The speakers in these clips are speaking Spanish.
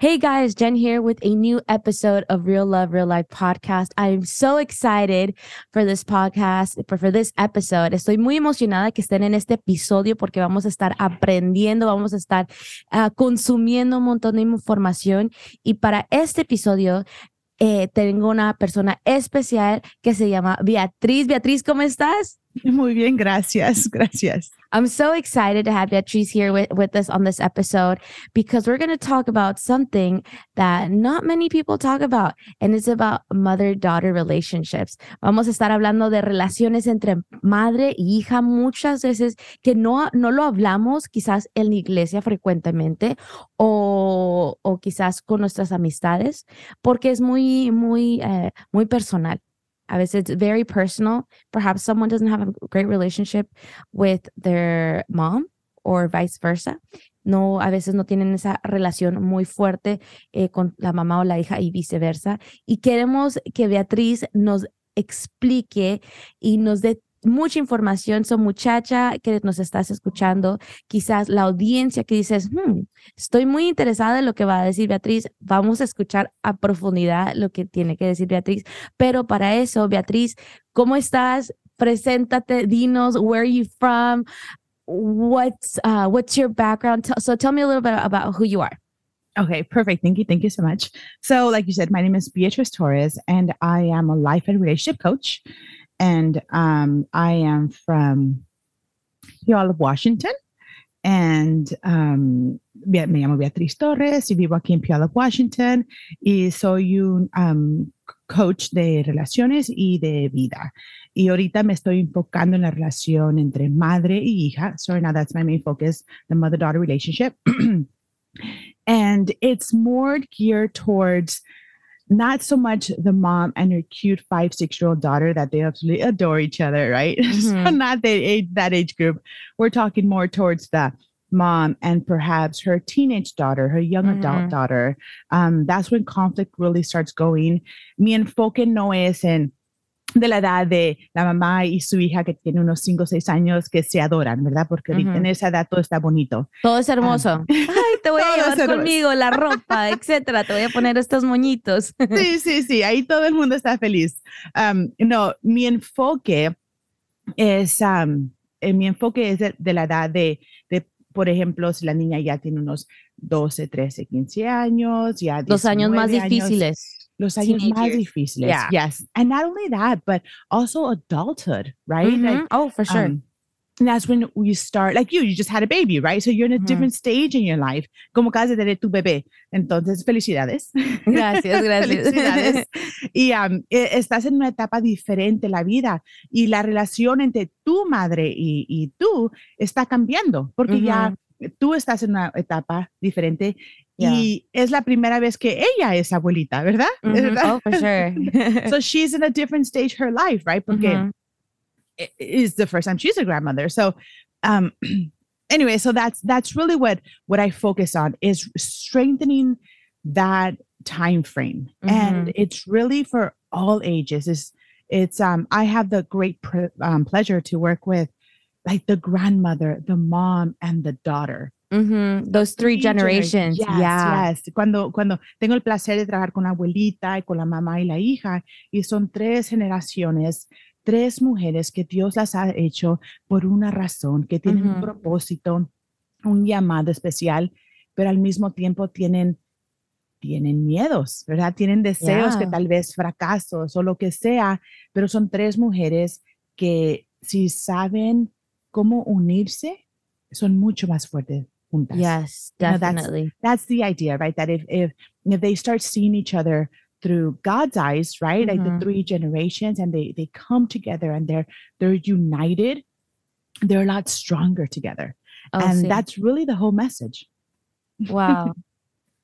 Hey guys, Jen here with a new episode of Real Love, Real Life podcast. I'm so excited for this podcast, for, for this episode. Estoy muy emocionada que estén en este episodio porque vamos a estar aprendiendo, vamos a estar uh, consumiendo un montón de información. Y para este episodio, eh, tengo una persona especial que se llama Beatriz. Beatriz, ¿cómo estás? Muy bien, gracias, gracias. I'm so excited to have Beatriz here with, with us on this episode because we're going to talk about something that not many people talk about, and it's about mother daughter relationships. Vamos a estar hablando de relaciones entre madre y hija muchas veces que no, no lo hablamos quizás en la iglesia frecuentemente o, o quizás con nuestras amistades porque es muy, muy, eh, muy personal. A veces it's very personal. Perhaps someone doesn't have a great relationship with their mom or vice versa. No, a veces no tienen esa relación muy fuerte eh, con la mamá o la hija y viceversa. Y queremos que Beatriz nos explique y nos dé mucha información. So, muchacha que nos estás escuchando, quizás la audiencia que dices, hmm, estoy muy interesada en lo que va a decir Beatriz. Vamos a escuchar a profundidad lo que tiene que decir Beatriz. Pero para eso, Beatriz, ¿cómo estás? Preséntate, dinos, where are you from? What's uh, what's your background? So tell me a little bit about who you are. Okay, perfect. Thank you. Thank you so much. So, like you said, my name is Beatrice Torres, and I am a life and relationship coach. And um, I am from Puyallup, Washington. And um, me llamo Beatriz Torres y vivo aquí en Puyallup, Washington. Y soy un um, coach de relaciones y de vida. Y ahorita me estoy enfocando en la relación entre madre y hija. So now that's my main focus, the mother-daughter relationship. and it's more geared towards not so much the mom and her cute five, six year old daughter that they absolutely adore each other, right? Mm-hmm. so not that age, that age group. We're talking more towards the mom and perhaps her teenage daughter, her young mm-hmm. adult daughter. Um, that's when conflict really starts going. Me and no es en de la edad de la mamá y su hija que tiene unos 5 o 6 años que se adoran, ¿verdad? Porque uh -huh. en esa edad todo está bonito. Todo es hermoso. Um, Ay, te voy a llevar conmigo la ropa, etcétera. Te voy a poner estos moñitos. sí, sí, sí. Ahí todo el mundo está feliz. Um, no, mi enfoque es, um, eh, mi enfoque es de, de la edad de, de, por ejemplo, si la niña ya tiene unos 12, 13, 15 años, ya Los años más años, difíciles los años más difíciles. Yeah. Yes. And not only that, but also adulthood, right? Mm-hmm. Like, oh, for sure. Um, and that's when you start, like you, you just had a baby, right? So you're in a mm-hmm. different stage in your life. Como acabas de tener tu bebé. Entonces, felicidades. Gracias, gracias. felicidades. Y um, estás en una etapa diferente la vida y la relación entre tu madre y, y tú está cambiando porque mm-hmm. ya tú estás en una etapa diferente Yeah. Y es la primera vez que ella es abuelita, ¿verdad? Mm-hmm. Oh, for sure. so she's in a different stage her life, right? Porque mm-hmm. it is the first time she's a grandmother. So um anyway, so that's that's really what what I focus on is strengthening that time frame. Mm-hmm. And it's really for all ages. It's it's um I have the great um, pleasure to work with like the grandmother, the mom and the daughter Mm-hmm. Those three, three generations. Yes, yeah. Yes. Cuando, cuando tengo el placer de trabajar con la abuelita y con la mamá y la hija, y son tres generaciones, tres mujeres que Dios las ha hecho por una razón, que tienen un propósito, un llamado especial, pero al mismo tiempo tienen tienen miedos, ¿verdad? Tienen deseos yeah. que tal vez fracasos o lo que sea, pero son tres mujeres que si saben cómo unirse, son mucho más fuertes juntas. Yes, definitely. You know, that's, that's, the idea, right? That if, if if they start seeing each other through God's eyes, right? Mm-hmm. Like the mm-hmm. three generations and they they come together and they're they're united, they're a lot stronger together. Oh, and sí. that's really the whole message. Wow.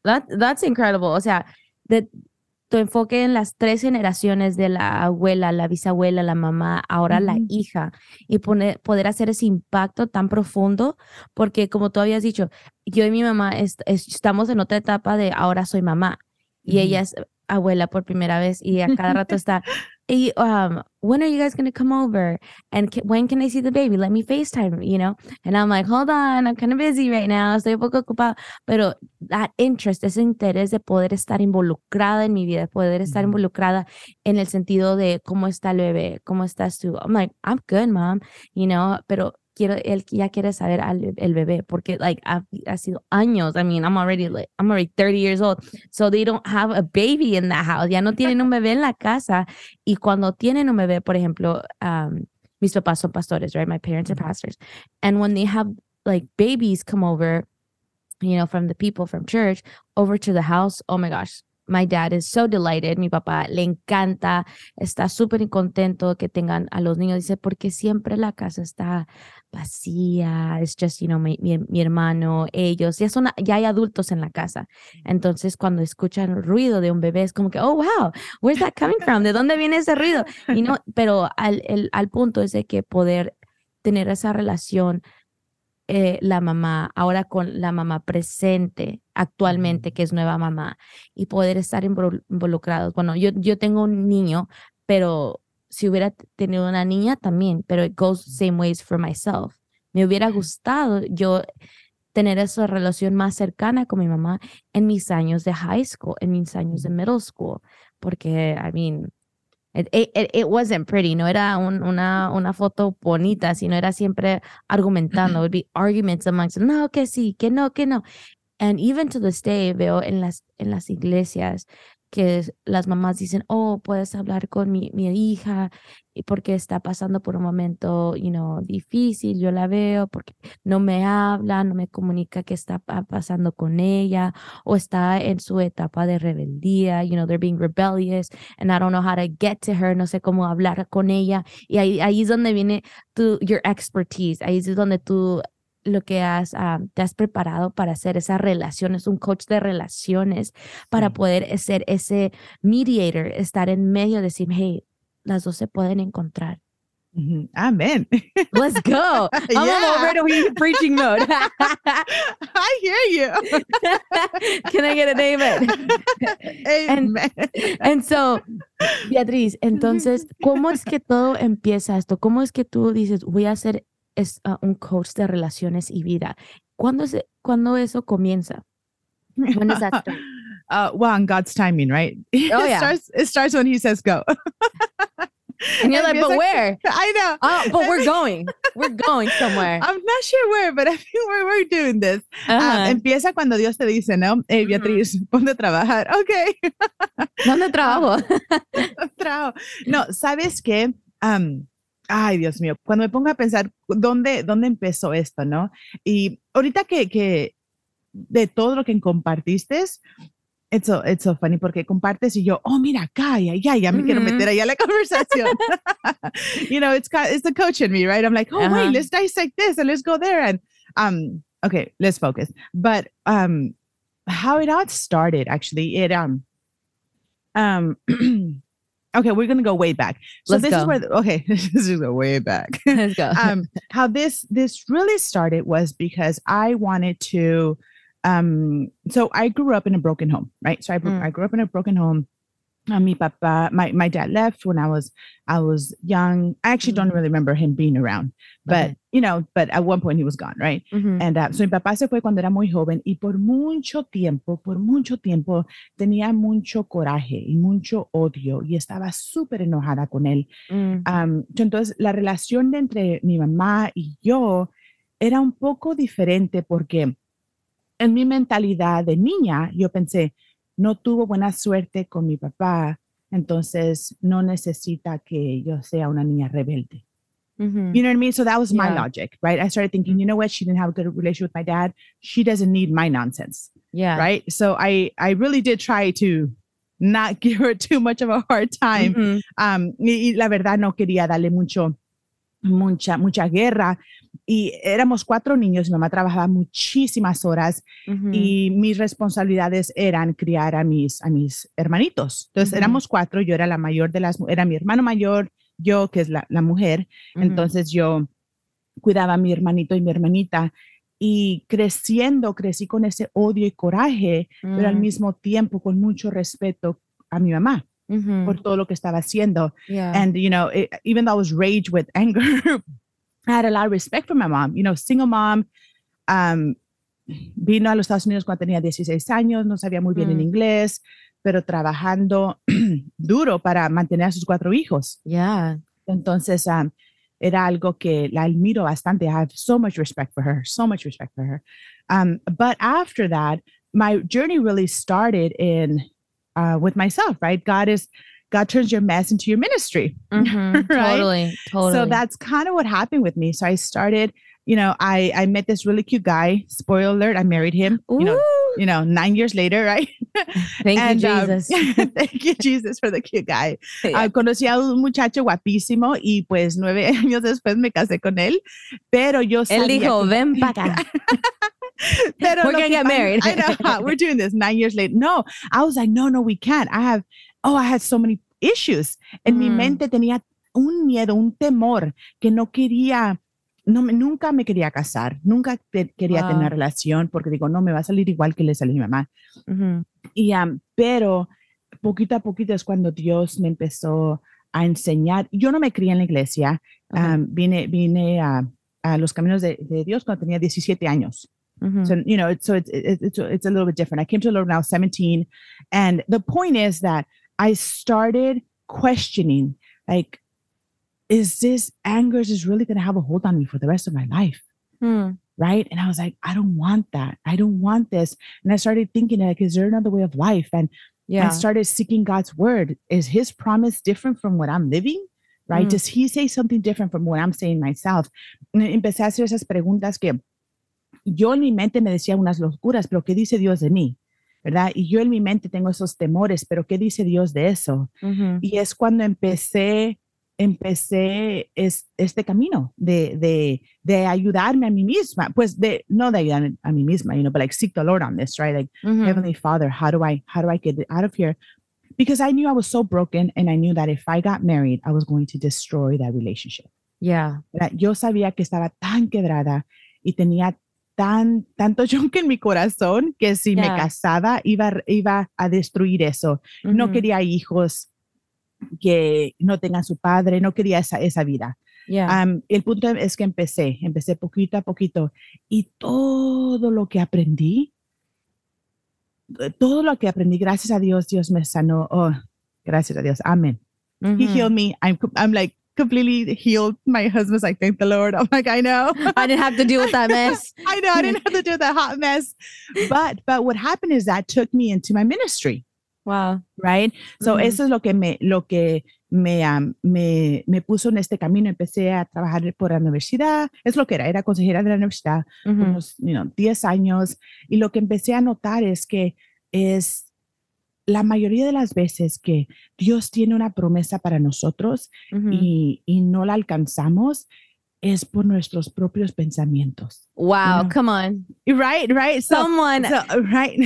that that's incredible. O sea, that tu enfoque en las tres generaciones de la abuela, la bisabuela, la mamá, ahora la hija, y poner, poder hacer ese impacto tan profundo, porque como tú habías dicho, yo y mi mamá estamos en otra etapa de ahora soy mamá, y ella es abuela por primera vez, y a cada rato está, "Hey, um, when are you guys gonna come over? And ca- when can I see the baby? Let me FaceTime, you know?" And I'm like, "Hold on, I'm kind of busy right now. Estoy un poco ocupado." Pero that interest, ese interés de poder estar involucrada en mi vida, poder estar Ujú. involucrada en el sentido de cómo está el bebé, cómo estás tú. I'm like, "I'm good, mom," you know, pero quiero él ya quiere saber al el bebé porque like ha, ha sido años. I mean, I'm already like I'm already 30 years old. So they don't have a baby in the house. Ya no tienen un bebé en la casa. Y cuando tienen un bebé, por ejemplo, um, mis papás son pastores, right? My parents are pastors. And when they have like babies come over, you know, from the people from church over to the house, oh my gosh. My dad is so delighted. Mi papá le encanta, está súper contento que tengan a los niños. Dice, porque siempre la casa está vacía. Es just, you know, mi, mi, mi hermano, ellos, ya son, ya hay adultos en la casa. Entonces, cuando escuchan ruido de un bebé, es como que, oh, wow, where's that coming from? ¿De dónde viene ese ruido? Y no, pero al, el, al punto es de que poder tener esa relación, eh, la mamá, ahora con la mamá presente actualmente, que es nueva mamá, y poder estar invol- involucrados. Bueno, yo, yo tengo un niño, pero si hubiera tenido una niña también, pero it goes same ways for myself. Me hubiera gustado yo tener esa relación más cercana con mi mamá en mis años de high school, en mis años de middle school, porque, I mean, it, it, it- it wasn't pretty, no era un- una, una foto bonita, sino era siempre argumentando, would be arguments amongst, no, que sí, que no, que no. And even to this day veo en las, en las iglesias que las mamás dicen, oh, puedes hablar con mi, mi hija porque está pasando por un momento, you know, difícil, yo la veo porque no me habla, no me comunica qué está pa- pasando con ella o está en su etapa de rebeldía, you know, they're being rebellious and I don't know how to get to her, no sé cómo hablar con ella y ahí, ahí es donde viene tu, your expertise, ahí es donde tú lo que has, ah, te has preparado para hacer esas relaciones, un coach de relaciones, para Sí. poder ser ese mediator, estar en medio, decir, hey, las dos se pueden encontrar. Amen. Let's go. I'm Yeah. over to preaching mode. I hear you. Can I get an amen? Amen. And so, Beatriz, entonces, ¿cómo es que todo empieza esto? ¿Cómo es que tú dices, voy a ser es, ah, un coach de relaciones y vida? ¿Cuándo, es, ¿Cuándo eso comienza? When does that start? Uh, well, on God's timing, right? it Oh, yeah. starts. It starts when He says go. And you're like, but where? I know. Oh, but we're going. We're going somewhere. I'm not sure where, but I think we're, we're doing this. Um, Ajá. empieza cuando Dios te dice, ¿no? Hey, Ujú. Beatriz, ponte a trabajar. Ok. ¿Dónde trabajo? Trabajo. No, ¿sabes qué? Am, ay, Dios mío, cuando me pongo a pensar dónde, dónde empezó esto, ¿no? Y ahorita que, que de todo lo que compartiste, it's so, it's so funny porque compartes y yo, oh, mira acá, ya, ya, ya me quiero meter allá a la conversación. you know, it's, it's the coach in me, right? I'm like, oh, Ajá. wait, let's dissect this and let's go there. And, um, okay, let's focus. But, um, how it all started, actually, it, um, um, okay, we're gonna go way back. So Let's this go. is where, the, okay, this is go way back. Let's go. um, how this this really started was because I wanted to. Um, so I grew up in a broken home, right? So I, Mm. I grew up in a broken home. Uh, mi papa, my, my dad left when I was I was young. I actually don't Mhm. really remember him being around, but Okay. you know, but at one point he was gone, right? Ujú. And uh, so mi papá se fue cuando era muy joven y por mucho tiempo, por mucho tiempo tenía mucho coraje y mucho odio y estaba súper enojada con él. Mm. Am, so entonces, la relación de entre mi mamá y yo era un poco diferente porque en mi mentalidad de niña, yo pensé, no tuvo buena suerte con mi papá, entonces no necesita que yo sea una niña rebelde. Ujú. You know what I mean? So that was my Yeah. logic, right? I started thinking, you know what? She didn't have a good relationship with my dad. She doesn't need my nonsense Yeah. right so i i really did try to not give her too much of a hard time Ujú. um y, y la verdad no quería darle mucho mucha mucha guerra. Y éramos cuatro niños mi mamá trabajaba muchísimas horas y mis responsabilidades eran criar a mis a mis hermanitos. Entonces éramos cuatro yo era la mayor de las era mi hermano mayor yo que es la, la mujer. Entonces yo cuidaba a mi hermanito y mi hermanita y creciendo crecí con ese odio y coraje, pero al Mm. mismo tiempo con mucho respeto a mi mamá. Por todo lo que estaba haciendo. Yeah. And, you know, it, even though I was rage with anger, I had a lot of respect for my mom, you know, single mom. Um, vino a los Estados Unidos cuando tenía 16 años, no sabía muy bien en Mm. inglés, pero trabajando duro para mantener a sus cuatro hijos. yeah. Entonces, um, era algo que la admiro bastante. I have so much respect for her, so much respect for her. Um, but after that, my journey really started in uh, with myself, right? God is God turns your mess into your ministry. Mhm. Right? Totally. Totally. So that's kind of what happened with me. So I started, you know, I I met this really cute guy. Spoiler alert, I married him. You know, Ooh. You know, nine years later, right? Thank And, you, um, Jesus. thank you, Jesus, for the cute guy. Yeah. Ah, conocí a un muchacho guapísimo y pues nueve años después me casé con él, pero yo Él dijo, que- ven para acá. pero We're gonna get married. I know, we're doing this nine years later. No, I was like, no, no, we can't. I have, oh, I had so many issues. En mi Mm. mente tenía un miedo, un temor que no quería, no, me- nunca me quería casar, nunca te- quería Wow. tener relación porque digo, no, me va a salir igual que le salió a mi mamá. Y, pero poquito a poquito es cuando Dios me empezó a enseñar. Yo no me crié en la iglesia, vine, vine a, a los caminos de, de Dios cuando tenía 17 años. So, you know, it's, so it's, it's, it's, it's a little bit different. I came to the Lord when I was 17. And the point is that I started questioning, like, is this anger is really going to have a hold on me for the rest of my life? Hmm. right? And I was like, I don't want that. I don't want this. And I started thinking, like, is there another way of life? And Yeah. I started seeking God's word. Is His promise different from what I'm living? Right? Mm. Does He say something different from what I'm saying myself? And empecé a hacer esas preguntas que yo en mi mente me decía unas locuras, pero ¿qué dice Dios de mí? ¿Verdad? Y yo en mi mente tengo esos temores, pero ¿qué dice Dios de eso? Mhm. Y es cuando empecé, empecé es, este camino de, de, de ayudarme a mí misma, pues de, no de ayudarme a mí misma, you know, but like seek the Lord on this, right? Like. Heavenly Father, how do I, how do I get out of here? Because I knew I was so broken and I knew that if I got married, I was going to destroy that relationship. Yeah. Yo sabía que estaba tan quebrada y tenía tan, tanto junk en mi corazón que si me casaba iba, iba a destruir eso no quería hijos que no tengan su padre, no quería esa, esa vida. Yeah. El punto es que empecé, empecé poquito a poquito y todo lo que aprendí, eh, todo lo que aprendí, gracias a Dios, Dios me sanó. Oh, gracias a Dios. Amén. He Mhm. healed me. I'm, I'm like completely healed. My husband's like, thank the Lord. I'm like, I know. I didn't have to deal with that mess. I know I didn't have to do that hot mess. But, but what happened is that took me into my ministry. Wow. right? So eso es lo que me, lo que me, am, me, me puso en este camino. Empecé a trabajar por la universidad. Es lo que era, era consejera de la universidad, Mhm. unos you know, 10 años. Y lo que empecé a notar es que es la mayoría de las veces que Dios tiene una promesa para nosotros y, y no la alcanzamos es por nuestros propios pensamientos. Wow. know. Come on. Right, right. So, Someone, so, right.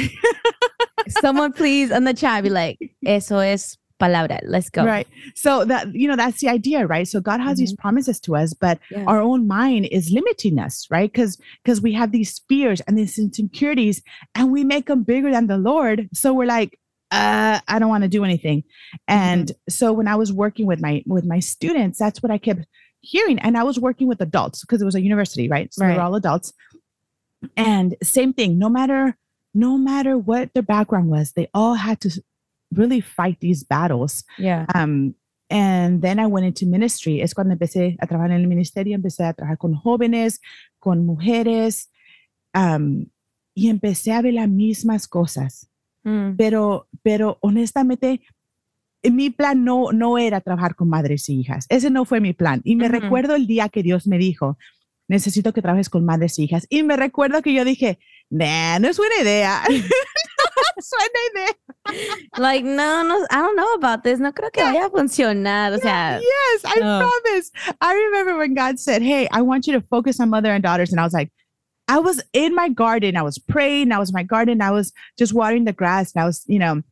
someone, please on the chat, be like, "Eso es palabra." Let's go. Right. So that you know that's the idea, right? So God has these promises to us, but our own mind is limiting us, right? Because because we have these fears and these insecurities, and we make them bigger than the Lord. So we're like, uh, I don't want to do anything. And so when I was working with my with my students, that's what I kept hearing. And I was working with adults because it was a university, right? So they Right. were all adults. And same thing, no matter no matter what their background was, they all had to really fight these battles. Yeah. Um, and then I went into ministry. Es cuando empecé a trabajar en el ministerio, empecé a trabajar con jóvenes, con mujeres, um, y empecé a ver las mismas cosas. Mm. Pero, pero honestamente, mi plan no, no era trabajar con madres y hijas. Ese no fue mi plan. Y me Ujú. recuerdo el día que Dios me dijo, necesito que trabajes con madres y hijas. Y me recuerdo que yo dije, nah, no es buena idea. no es buena idea. Like, no, no, I don't know about this. No creo que vaya a funcionar. O sea, Yes, I No. promise. I remember when God said, Hey, I want you to focus on mother and daughters. And I was like, I was in my garden. I was praying. I was in my garden. I was just watering the grass. And I was, you know,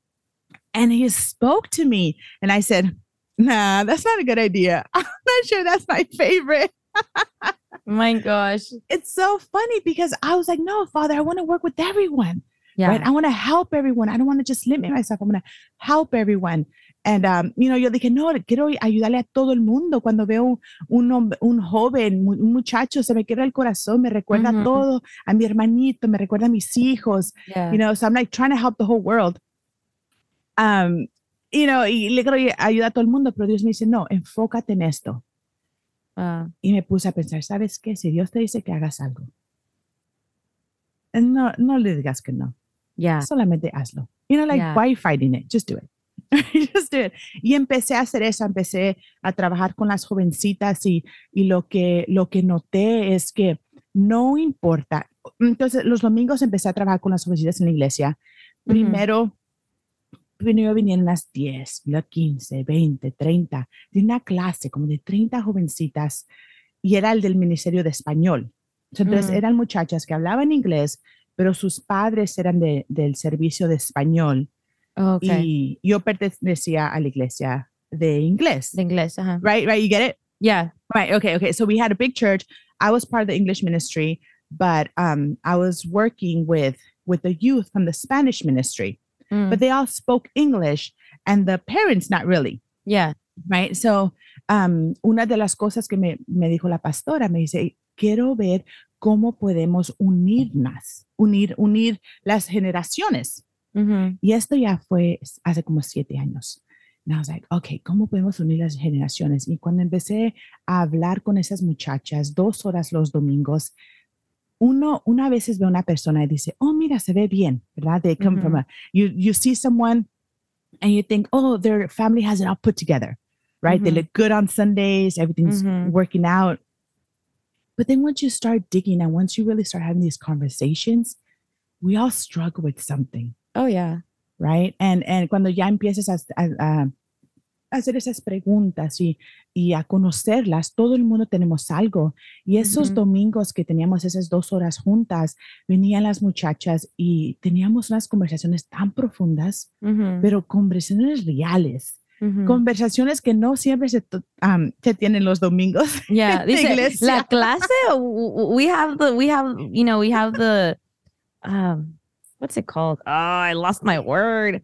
and he spoke to me. And I said, Nah, that's not a good idea. I'm not sure that's my favorite. my gosh. It's so funny because I was like, No, Father, I want to work with everyone. Yeah. right? I want to help everyone. I don't want to just limit myself. I'm going to help everyone. And, um, you know, yo dije, no, quiero ayudarle a todo el mundo. Cuando veo un, un, un joven, un muchacho, se me queda el corazón, me recuerda Ujú. todo, a mi hermanito, me recuerda a mis hijos, Yeah. you know, so I'm like trying to help the whole world. Um, you know, y le quiero ayudar a todo el mundo, pero Dios me dice, no, enfócate en esto. Wow. Y me puse a pensar, ¿sabes qué? Si Dios te dice que hagas algo, no, no le digas que no. Yeah. solamente hazlo. You know, like, Yeah. why fighting it? Just do it. Just do it. Y empecé a hacer eso, empecé a trabajar con las jovencitas y, y lo, que, lo que noté es que no importa. Entonces, los domingos empecé a trabajar con las jovencitas en la iglesia. Primero, primero vinieron las 10, las 15, 20, 30, de una clase como de 30 jovencitas y era el del Ministerio de Español. Entonces, eran muchachas que hablaban inglés, pero sus padres eran de- del servicio de español Okay. y yo pertenecía a la iglesia de inglés. De inglés. ajá. Right, right, you get it? Yeah. Right, okay, okay. So we had a big church. I was part of the English ministry, but um, I was working with with the youth from the Spanish ministry, Mm. but they all spoke English, and the parents not really. yeah. Right. So, um, una de las cosas que me, me dijo la pastora, me dice, quiero ver cómo podemos unirnos, unir, unir las generaciones. Mhm. Y esto ya fue hace como siete años. And I was like, okay, ¿cómo podemos unir las generaciones? Y cuando empecé a hablar con esas muchachas dos horas los domingos, uno, una veces ve a una persona y dice, oh, mira, se ve bien, ¿verdad? They come from a, you, you see someone and you think, oh, their family has it all put together, right? They Mhm. look good on Sundays, everything's Mhm. working out. But then once you start digging and once you really start having these conversations, we all struggle with something Oh yeah. right? And, and cuando ya empiezas a, a- a hacer esas preguntas y, y a conocerlas, todo el mundo tenemos algo. Y esos domingos que teníamos esas dos horas juntas, venían las muchachas y teníamos unas conversaciones tan profundas, Mhm. pero conversaciones reales. Conversaciones que no siempre se, se tienen los domingos. Yeah, de dice, iglesia. la clase we have the we have you know we have the um what's it called? Oh, I lost my word.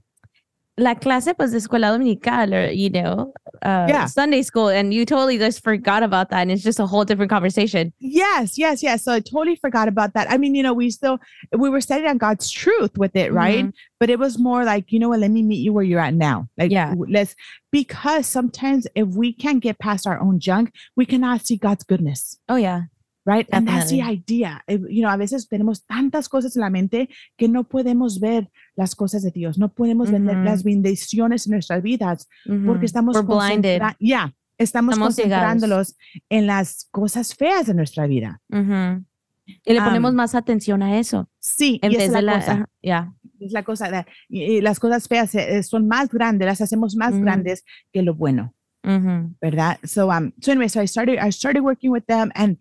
La clase pues de escuela dominical or you know uh Yeah. Sunday school and you totally just forgot about that and it's just a whole different conversation. Yes, yes, yes. So I totally forgot about that. I mean, you know, we still we were studying on God's truth with it, right? But it was more like, you know what, let me meet you where you're at now. Like Yeah. let's because sometimes if we can't get past our own junk, we cannot see God's goodness. Oh yeah. Right. And that's the idea. Eh, You know, a veces tenemos tantas cosas en la mente que no podemos ver las cosas de Dios, no podemos ver Ujú. las bendiciones en nuestras vidas Mhm. porque estamos We're blinded. Ya, estamos Estamos cegados. concentrándolos en las cosas feas de nuestra vida. Mhm. Y le ponemos Am, más atención a eso Sí, en vez esa de es la la cosa. ajá, yeah. Es la cosa, la- y- y las cosas feas eh, son más grandes, las hacemos más Ujú. grandes que lo bueno. ¿verdad? So, um, so anyway, so I started, I started working with them and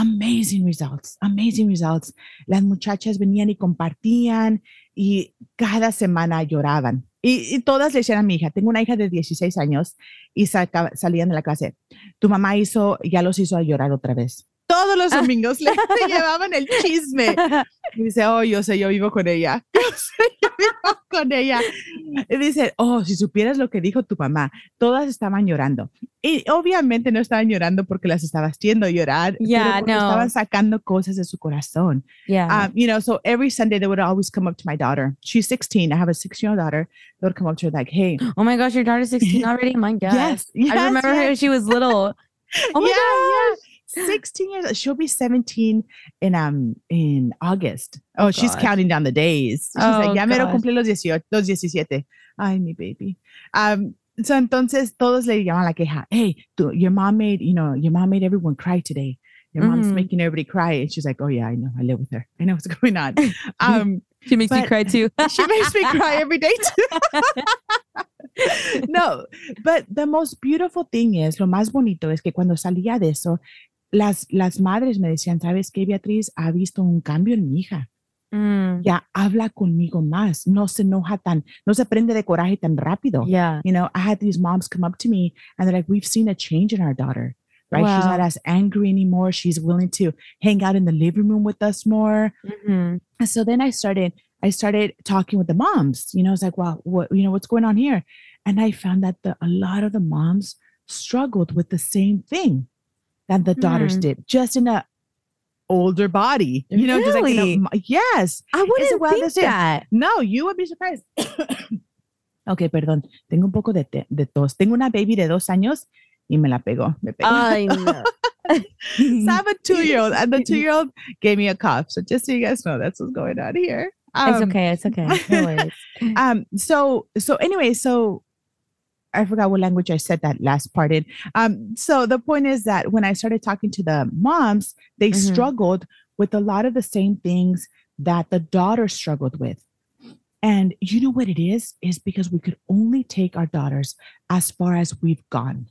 amazing results, amazing results. Las muchachas venían y compartían y cada semana lloraban. Y, todas le decían a mi hija, tengo una hija de 16 años y saca- salían de la clase, tu mamá hizo, ya los hizo a llorar otra vez. Todos los domingos le, le llevaban el chisme. Y dice, oh, yo sé, yo vivo con ella. Yo sé, yo vivo con ella. Y dice, oh, si supieras lo que dijo tu mamá, todas estaban llorando. Y obviamente no estaban llorando porque las estaba haciendo llorar, Yeah, no. estaban sacando cosas de su corazón. yeah. Um, you know, so every Sunday they would always come up to my daughter. She's 16. I have a six-year-old daughter. They would come up to her like, hey, oh my gosh, your daughter's 16 already? My God. yes, yes, I remember her when yes. she was little. Oh my yeah. 16 years she'll be 17 in um in August. Oh, she's counting down the days. She's Oh, like, ya mero gosh. cumple los 18, los 17. Ay, mi baby. Um so entonces todos le llaman la queja. Hey, tu, your mom made, you know, your mom made everyone cry today. Your mom's Mhm. making everybody cry. And she's like, Oh yeah, I know. I live with her. I know what's going on. Um She makes me cry too. she makes me cry every day too. no, but the most beautiful thing is, lo más bonito es que cuando salía de eso, las, las madres me decían, ¿sabes qué, Beatriz? Ha visto un cambio en mi hija. Mm, Ya habla conmigo más, no se enoja tan, no se prende de coraje tan rápido. yeah. You know, I had these moms come up to me and they're like, we've seen a change in our daughter, right? She's not as angry anymore. She's willing to hang out in the living room with us more. Mhm. And so then I started I started talking with the moms. You know, it's like, well, what you know, what's going on here? And I found that the, a lot of the moms struggled with the same thing that the daughters Hmm. did, just in a older body. You know, just like a Really? yes. I wouldn't well, think that. No, you would be surprised. ok, perdón. Tengo un poco de, te- de tos. Tengo una baby de dos años y me la pegó. Me pegó. I know. So I have a two-year-old, and the two-year-old gave me a cough. So just so you guys know, that's what's going on here. it's Um, okay. It's okay. No worries. Um. So so anyway, so I forgot what language I said that last part in. Um. So the point is that when I started talking to the moms, they Mhm. struggled with a lot of the same things that the daughter struggled with. And you know what it is? Is because we could only take our daughters as far as we've gone.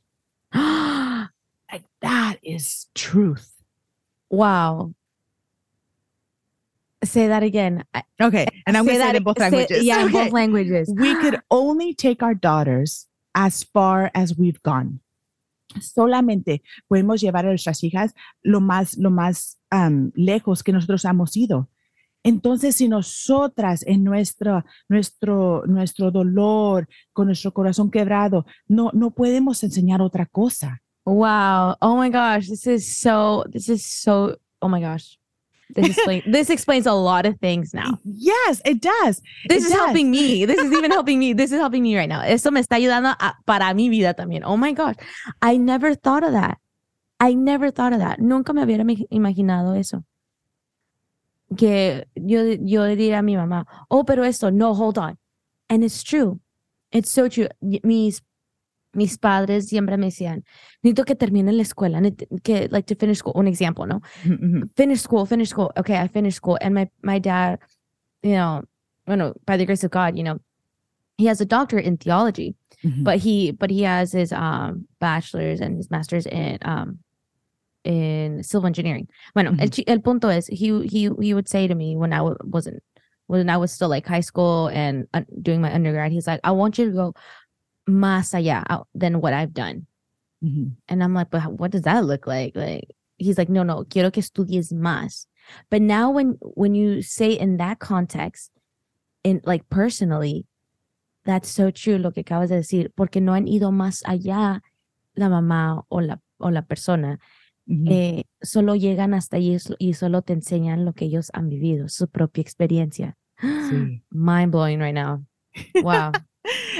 Like that is truth. wow. Say that again. Okay. And I'm going to say that it in both say- languages. Yeah, in Okay. both languages. we could only take our daughters as far as we've gone. Solamente podemos llevar a nuestras hijas lo más, lo más lejos que nosotros hemos ido. Entonces, si nosotras en nuestro, nuestro, nuestro dolor, con nuestro corazón quebrado, no, no podemos enseñar otra cosa. Wow. Oh my gosh. This is so, this is so, oh my gosh. This explains, this explains a lot of things now. Yes, it does. This It is does. helping me. This is even helping me. This is helping me right now. Esto me está ayudando a- para mi vida también. Oh my gosh. I never thought of that. I never thought of that. Nunca me hubiera imaginado eso. Que yo, yo diría a mi mamá, oh, pero esto, no, hold on. And it's true. It's so true. Mis, mis padres siempre me decían, necesito que termine la escuela, que, like, to finish school. Un example, ¿no? Finish school, finish school. Okay, I finished school. And my my dad, you know, bueno, by the grace of God, you know, he has a doctorate in theology, mhm, but he but he has his um bachelor's and his master's in um in civil engineering. Bueno, el, chi- el punto es he he he would say to me when I w- wasn't when I was still like high school and uh, doing my undergrad, he's like, I want you to go más allá out than what I've done. mhm. And I'm like, but what does that look like? Like, he's like, no, no, quiero que estudies más. But now when when you say in that context, in like personally, that's so true lo que acabas de decir, porque no han ido más allá la mamá o la o la persona. Mhm. Eh, solo llegan hasta allí y solo te enseñan lo que ellos han vivido, su propia experiencia. Sí. Mind blowing right now. Wow.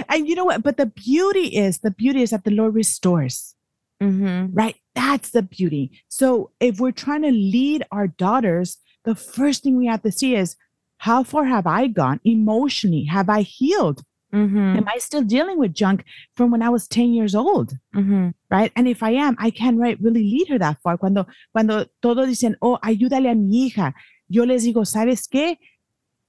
And you know what? But the beauty is, the beauty is that the Lord restores. hmm right? That's the beauty. So if we're trying to lead our daughters, the first thing we have to see is how far have I gone emotionally? Have I healed? hmm Am I still dealing with junk from when I was 10 years old? hmm Right. And if I am, I can right, really lead her that far. Cuando, cuando todos dicen, oh, ayúdale a mi hija. Yo les digo, ¿sabes qué?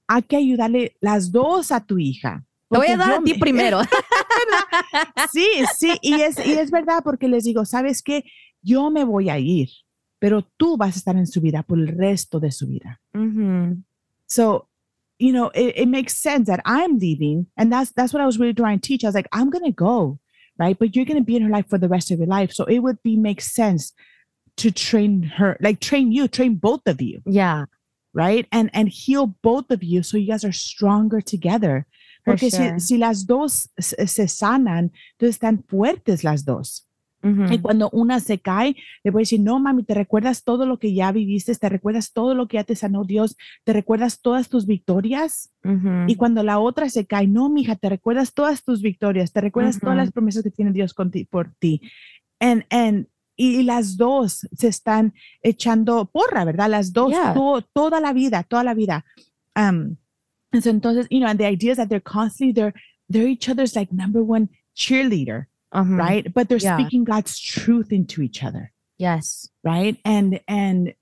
Hay que ayudarle las dos a tu hija. Te voy a dar a ti me- primero. Sí, sí, y es, y es verdad porque les digo, ¿sabes qué? Yo me voy a ir, pero tú vas a estar en su vida por el resto de su vida. hmm So, you know, it, it makes sense that I'm leaving, and that's that's what I was really trying to teach. I was like, I'm gonna go, right? But you're gonna be in her life for the rest of your life. So it would be make sense to train her, like train you, train both of you, Yeah. right? And and heal both of you so you guys are stronger together. Porque sure. si, si las dos se se sanan, entonces están fuertes las dos. Mhm. Y cuando una se cae, le voy a decir, no, mami, te recuerdas todo lo que ya viviste, te recuerdas todo lo que ya te sanó Dios, te recuerdas todas tus victorias. Mhm. Y cuando la otra se cae, no, mija, te recuerdas todas tus victorias, te recuerdas todas Ujú. las promesas que tiene Dios con ti- por ti. And, and, y, y las dos se están echando porra, ¿verdad? Las dos, Yeah. to- toda la vida, toda la vida. Um, and so entonces, you know, and the idea is that they're constantly, they're, they're each other's like number one cheerleader Mhm. right but they're Yeah. speaking god's truth into each other Yes. right and and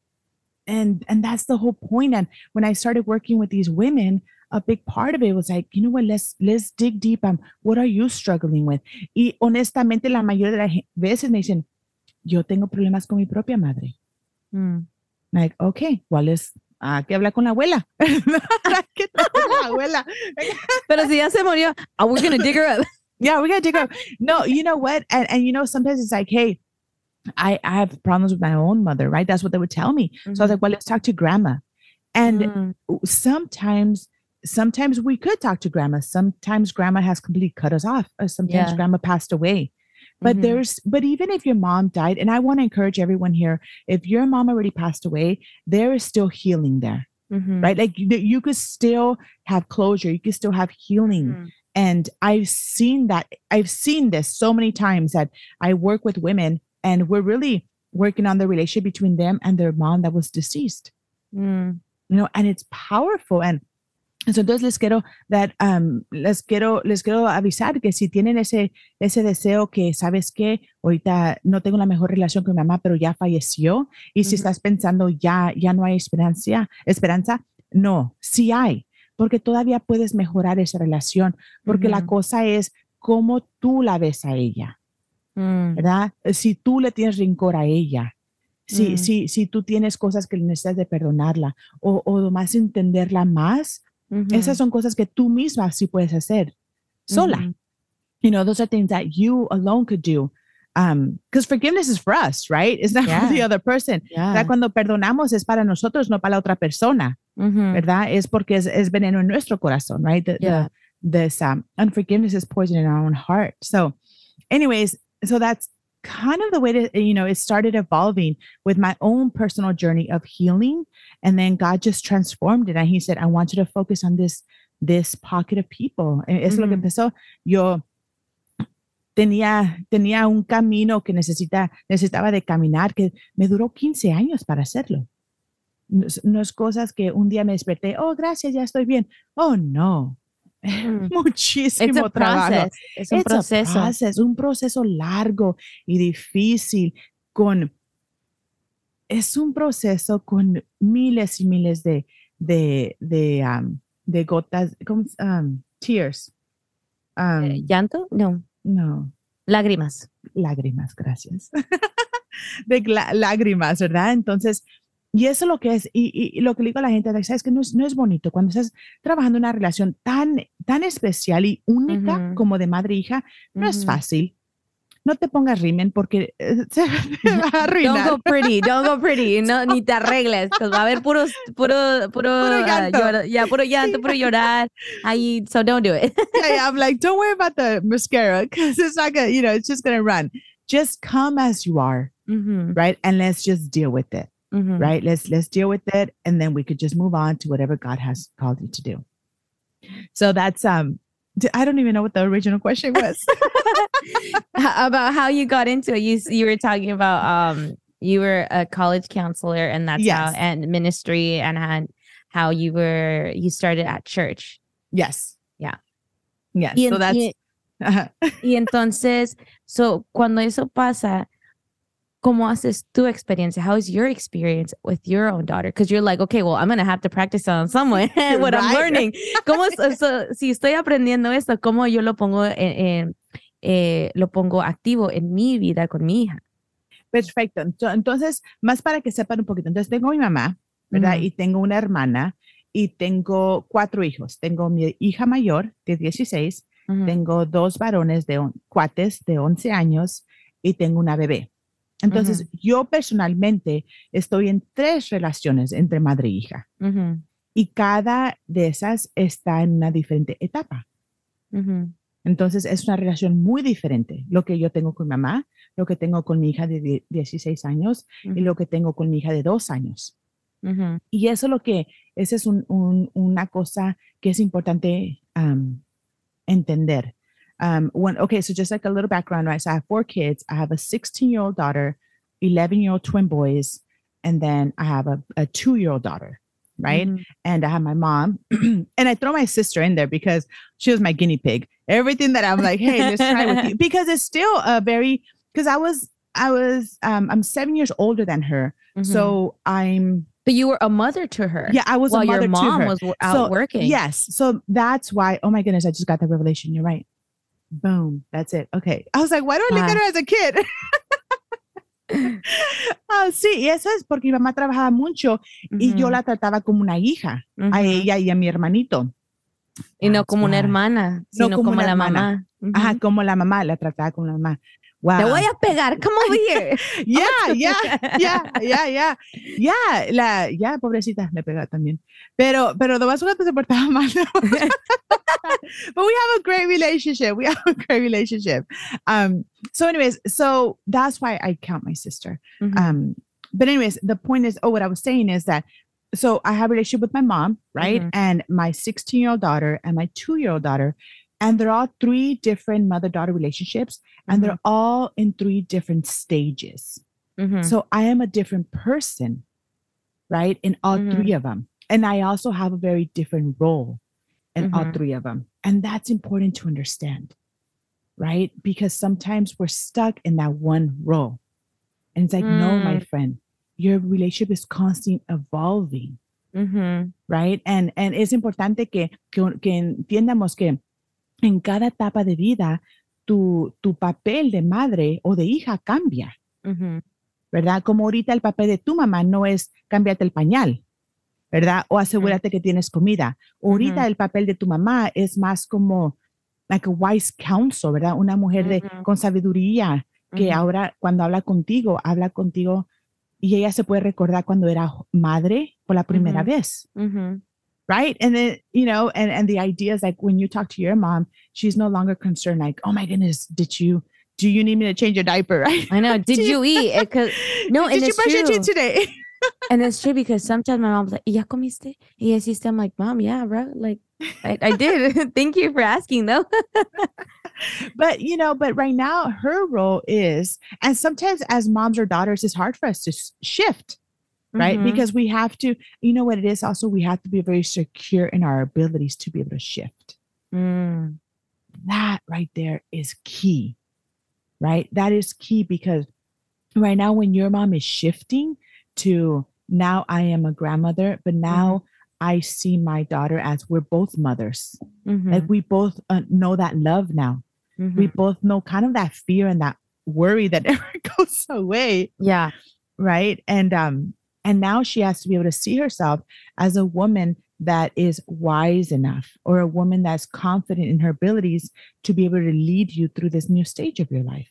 and and that's the whole point. and when i started working with these women a big part of it was like you know what let's let's dig deep on what are you struggling with y honestamente la mayoría de las veces me dicen yo tengo problemas con mi propia madre Mm. like okay ¿cuál es Ah, que habla con la abuela. ¿Qué tal con la abuela? Pero si ya se murió, oh, we're gonna dig her up. yeah, we gotta dig her up. No, you know what? And and you know, sometimes it's like, hey, I, I have problems with my own mother, right? That's what they would tell me. So I was like, well, let's talk to grandma. And Mm. sometimes sometimes we could talk to grandma. Sometimes grandma has completely cut us off. Or sometimes Yeah. grandma passed away. But Mhm. there's, but even if your mom died, and I want to encourage everyone here, if your mom already passed away, there is still healing there, Mhm. right? Like you, you could still have closure, you could still have healing. Mhm. And I've seen that, I've seen this so many times that I work with women and we're really working on the relationship between them and their mom that was deceased Mm. you know, and it's powerful. And entonces les quiero dar, um, les quiero, les quiero avisar que si tienen ese, ese deseo que, ¿sabes qué? Ahorita no tengo la mejor relación con mi mamá, pero ya falleció. Y si Ujú. estás pensando, ya, ya no hay esperanza, esperanza, no, sí hay, porque todavía puedes mejorar esa relación, porque la Ujú. cosa es cómo tú la ves a ella. Mm. ¿verdad? Si tú le tienes rencor a ella, si, Mm. si, si tú tienes cosas que necesitas de perdonarla o, o más entenderla más, Mhm. esas son cosas que tú misma sí puedes hacer sola. Mhm. You know, those are things that you alone could do. Um, because forgiveness is for us, right? It's not for the Yeah. other person. Yeah. ¿Verdad? Cuando perdonamos es para nosotros, no para la otra persona, Mhm. ¿verdad? Es porque es, es veneno en nuestro corazón, right? The, the- Yeah. this um, unforgiveness is poison in our own heart. So, anyways, so that's kind of the way that you know, it started evolving with my own personal journey of healing. And then God just transformed it. And He said, I want you to focus on this, this pocket of people. Eso es lo que Ujú. empezó. Yo tenía, tenía un camino que necesita, necesitaba de caminar que me duró 15 años para hacerlo. No, no es cosas que un día me desperté, oh, gracias, ya estoy bien. Oh, no. Muchísimo trabajo. Es un It's proceso. process, un proceso largo y difícil con es un proceso con miles y miles de de de, um, de gotas, ¿cómo se- um, tears. Um, Eh, ¿Llanto? No. no, Lágrimas. lágrimas, gracias. de lágrimas, ¿verdad? Entonces, y eso es lo que es, y, y- y lo que le digo a la gente, sabes que no es, no es bonito cuando estás trabajando una relación tan, tan especial y única Ujú. como de madre e hija, no es Ujú. fácil. No te pongas rimen porque eh, se va a Don't arruinar. go pretty, don't go pretty, no, ni te arregles, pues va a haber puros, puro, puro, ah, llanto. llora- ya, puro llanto, puro llorar, ahí, so don't do it. yeah, yeah, I'm like, don't worry about the mascara because it's not gonna, you know, it's just gonna run. Just come as you are, right? And let's just deal with it. Ujú. right let's let's deal with it and then we could just move on to whatever god has called you to do so that's um I don't even know what the original question was about how you got into it. You you were talking about um you were a college counselor and that's how and ministry and had how you were you started at church. yes Yeah. yes Y, so that's y- y entonces, so cuando eso pasa, ¿cómo haces tu experiencia? How is your experience with your own daughter? Because you're like, okay, well, I'm gonna have to practice on someone what I'm learning. ¿Cómo so, si estoy aprendiendo esto, cómo yo lo pongo en, en- eh, lo pongo activo en mi vida con mi hija? perfecto Ento- entonces más para que sepan un poquito entonces tengo mi mamá verdad Ujú. y tengo una hermana y tengo cuatro hijos tengo mi hija mayor de 16 Ujú. tengo dos varones de cuates de 11 años y tengo una bebé. Entonces, yo personalmente estoy en tres relaciones entre madre e hija y cada de esas está en una diferente etapa. Entonces, es una relación muy diferente. Lo que yo tengo con mamá, lo que tengo con mi hija de die- 16 años y lo que tengo con mi hija de dos años. ujú, Y eso es lo que, esa es un- un- una cosa que es importante um, entender. Um, when, okay, so just like a little background, right? So I have four kids. I have a 16 year old daughter, 11 year old twin boys, and then I have a, a two year old daughter, right? ujú. And I have my mom, and I throw my sister in there because she was my guinea pig. Everything that I'm like, hey, let's try with you because it's still a very because I was I was um, I'm seven years older than her, Mhm. so I'm but you were a mother to her. yeah, I was while a mother your mom to her. was out So, working. Yes. So that's why, oh my goodness, I just got the revelation. You're right. Boom. That's it. Okay. I was like, why do I look at her as a kid? Ah, sí, y eso es porque mi mamá trabajaba mucho y yo la trataba como una hija, a ella y a mi hermanito. Y no como una hermana, No sino como como, la hermana. mamá. Ujú, Ajá, como la mamá, la trataba como la mamá. Wow. Te voy a pegar. Come over here. yeah, yeah, yeah, yeah, yeah. Yeah, la, ya, pobrecita, me pega también. Pero, pero nomás cuando se portaba mal. but we have a great relationship. We have a great relationship. Um, so anyways, so that's why I count my sister. Mhm. Um, but anyways, the point is, oh, what I was saying is that so I have a relationship with my mom, right? Mhm. And my 16 year old daughter and my two year old daughter. And they're all three different mother daughter relationships, and they're all in three different stages. Mhm. So I am a different person, right? In all Mhm. three of them. And I also have a very different role in all Mhm. three of them. And that's important to understand, right? Because sometimes we're stuck in that one role. And it's like, no, my friend, your relationship is constantly evolving, Mhm. right? And, and es importante que, que, que entiendamos que en cada etapa de vida, tu, tu papel de madre o de hija cambia. ¿verdad? Como ahorita el papel de tu mamá no es cámbiate el pañal, ¿verdad? O asegúrate que tienes comida. Ahorita el papel de tu mamá es más como like a wise counsel, ¿verdad? Una mujer de, con sabiduría que ahora cuando habla contigo, habla contigo y ella se puede recordar cuando era madre por la primera vez. Right? And then, you know, and, and the idea is like when you talk to your mom, she's no longer concerned like, oh my goodness, did you, do you need me to change your diaper, right? I know. Did you eat? It could, no, did and you brush your true. teeth today? And it's true because sometimes my mom's like, ¿Y ya comiste? Y así. I'm like, mom, yeah, bro. Like, I, I did. Thank you for asking, though. but you know but right now her role is and sometimes as moms or daughters it's hard for us to shift right Mhm. because we have to you know what it is also we have to be very secure in our abilities to be able to shift Mm. that right there is key right that is key because right now when your mom is shifting to now i am a grandmother but now i see my daughter as we're both mothers Mhm. like we both uh, know that love now we Mhm. both know kind of that fear and that worry that never goes away yeah. right and um and now she has to be able to see herself as a woman that is wise enough or a woman that's confident in her abilities to be able to lead you through this new stage of your life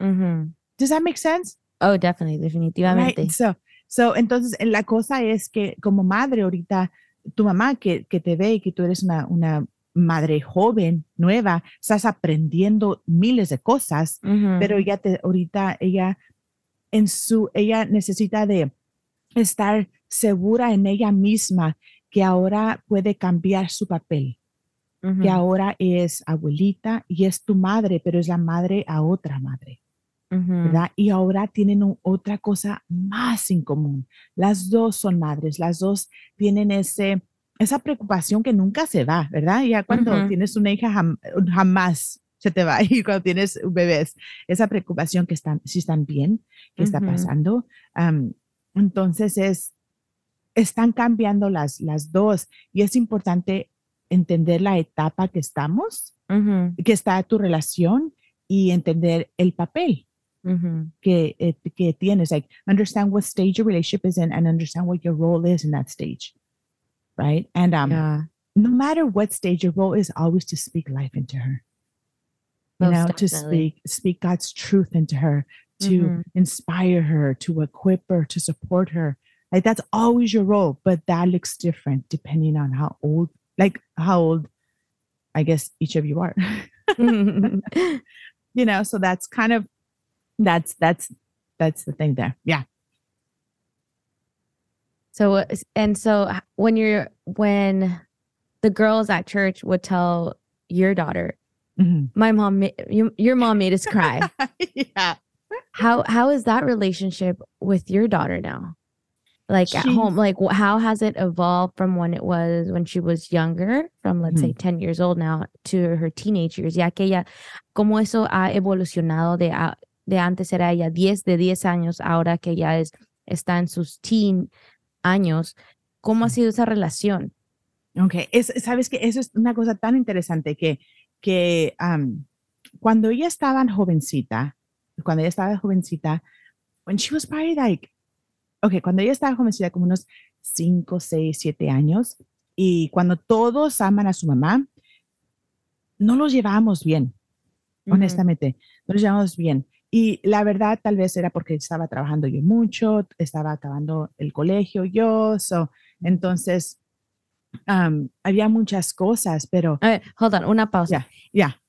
Mhm. does that make sense Oh, definitely. Definitivamente. right so so entonces eh, la cosa es que como madre ahorita tu mamá que, que te ve y que tú eres una, una madre joven nueva estás aprendiendo miles de cosas Mhm. pero ella te, ahorita ella en su, ella necesita de estar segura en ella misma que ahora puede cambiar su papel, que ahora es abuelita y es tu madre, pero es la madre a otra madre. ¿verdad? Y ahora tienen un- otra cosa más en común. Las dos son madres, las dos tienen ese, esa preocupación que nunca se va, ¿verdad? Ya cuando tienes una hija jam- jamás se te va a ir cuando tienes bebés. Esa preocupación que están, si están bien, qué está pasando. Entonces es, están cambiando las, las dos y es importante entender la etapa que estamos, Mhm. que está tu relación y entender el papel Mhm. que, eh, que tienes. Like, understand what stage your relationship is in and understand what your role is in that stage. Right. And um, Yeah. no matter what stage your role is, always to speak life into her. You know, to speak speak God's truth into her, to Mhm. inspire her, to equip her, to support her. Like that's always your role, but that looks different depending on how old, like how old, I guess each of you are. you know, so that's kind of that's that's that's the thing there. Yeah. So uh, and so when you're when the girls at church would tell your daughter, Mhm. "My mom, ma- your mom made us cry." yeah. How how is that relationship with your daughter now? Like at home, like how has it evolved from when it was when she was younger, from let's say mm-hmm. ten years old now to her teenage years? Ya que ella, cómo eso ha evolucionado de de antes era ella 10 de 10 años, ahora que ya es está en sus teen años, ¿cómo ha sido esa relación? Ok, es, sabes que eso es una cosa tan interesante que, que am, cuando ella estaba jovencita, cuando ella estaba jovencita, when she was probably like, ok, cuando ella estaba jovencita, como unos 5, 6, 7 años, y cuando todos aman a su mamá, no los llevábamos bien, honestamente, no los llevábamos bien. Y la verdad, tal vez era porque estaba trabajando yo mucho, estaba acabando el colegio yo, so, entonces um, había muchas cosas, pero A ver, hold on, una pausa. ya, ya.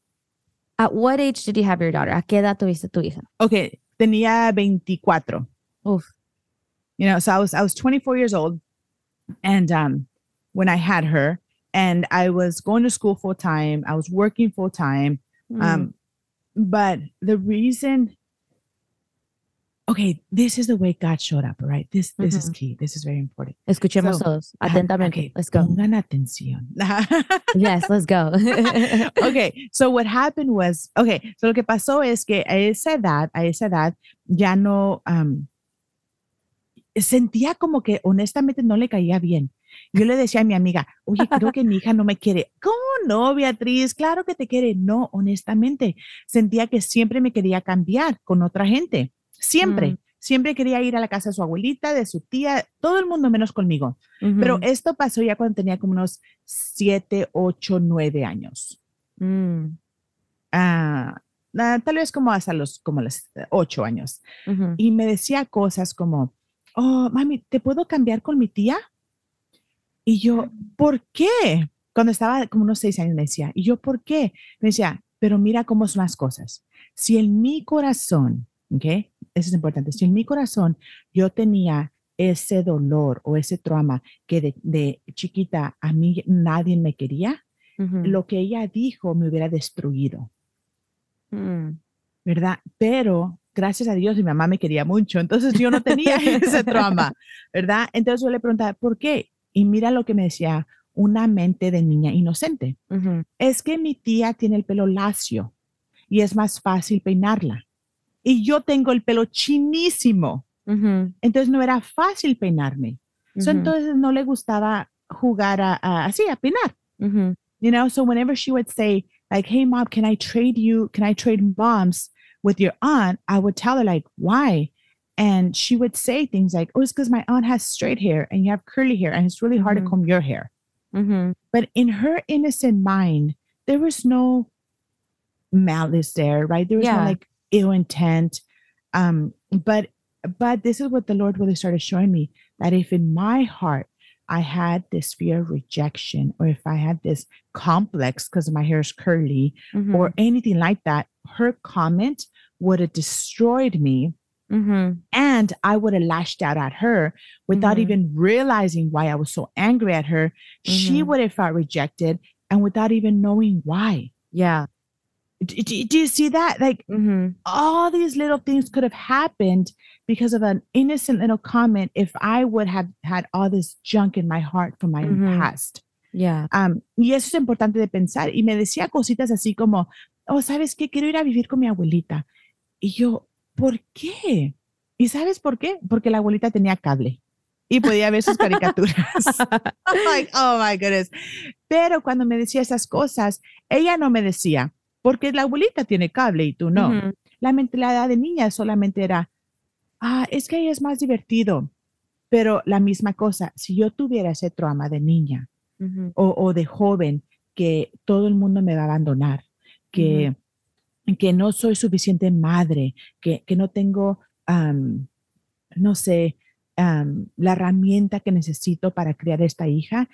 At what age did you have your daughter? ¿A qué edad tuviste tu hija? Ok, tenía 24. Uf. You know, so I was I was 24 years old, and um, when I had her, and I was going to school full time. I was working full time. Mm. Um, but the reason, okay, this is the way God showed up. Right? This this is key. This is very important. Escuchemos so- todos atentamente. okay, Let's go. Pongan atención. Yes, let's go. okay, so what happened was, okay, so lo que pasó es que a esa edad, a esa edad, ya no, um, sentía como que honestamente no le caía bien. Yo le decía a mi amiga, oye, creo que mi hija no me quiere. ¿Cómo no, Beatriz? Claro que te quiere. No, honestamente, sentía que siempre me quería cambiar con otra gente. Siempre, Mm. siempre quería ir a la casa de su abuelita, de su tía, todo el mundo menos conmigo. Pero esto pasó ya cuando tenía como unos siete, ocho, nueve años. Mm. Ah, tal vez como hasta los como los eh, ocho años. Ujú. Y me decía cosas como, oh, mami, ¿te puedo cambiar con mi tía? Y yo, ¿por qué? Cuando estaba como unos seis años me decía, y yo, ¿por qué? Me decía, pero mira cómo son las cosas. Si en mi corazón, ¿ok? Eso es importante. Si en mi corazón yo tenía ese dolor o ese trauma que de, de chiquita a mí nadie me quería, lo que ella dijo me hubiera destruido. Mm. ¿verdad? Pero gracias a Dios mi mamá me quería mucho, entonces yo no tenía ese trauma, ¿verdad? Entonces yo le preguntaba, ¿por qué? Y mira lo que me decía una mente de niña inocente. Es que mi tía tiene el pelo lacio y es más fácil peinarla. Y yo tengo el pelo chinísimo, Ujú. entonces no era fácil peinarme. So, entonces no le gustaba jugar a, a- así, a peinar. Ujú. you know so whenever she would say like hey mom can i trade you can i trade moms with your aunt i would tell her like why and she would say things like oh it's because my aunt has straight hair and you have curly hair and it's really hard to comb your hair but in her innocent mind there was no malice there right there was Yeah. no like ill intent um but but this is what the lord really started showing me that if in my heart I had this fear of rejection, or if I had this complex because my hair is curly, Ujú. or anything like that, her comment would have destroyed me Ujú. and I would have lashed out at her without Mhm. even realizing why I was so angry at her. She Mhm. would have felt rejected and without even knowing why. Yeah. Do you see that? Like Ujú. all these little things could have happened because of an innocent little comment if I would have had all this junk in my heart from my Mhm. past. Yeah. Am, y eso es importante de pensar. Y me decía cositas así como, oh, ¿sabes qué? Quiero ir a vivir con mi abuelita. Y yo, ¿por qué? ¿Y sabes por qué? Porque la abuelita tenía cable y podía ver sus caricaturas. I'm like, oh my goodness. Pero cuando me decía esas cosas, ella no me decía, porque la abuelita tiene cable y tú no. La mentalidad de niña solamente era, ah, es que es más divertido. Pero la misma cosa, si yo tuviera ese trauma de niña, o, o de joven que todo el mundo me va a abandonar, que, que no soy suficiente madre, que, que no tengo, am, no sé, la herramienta que necesito para criar esta hija,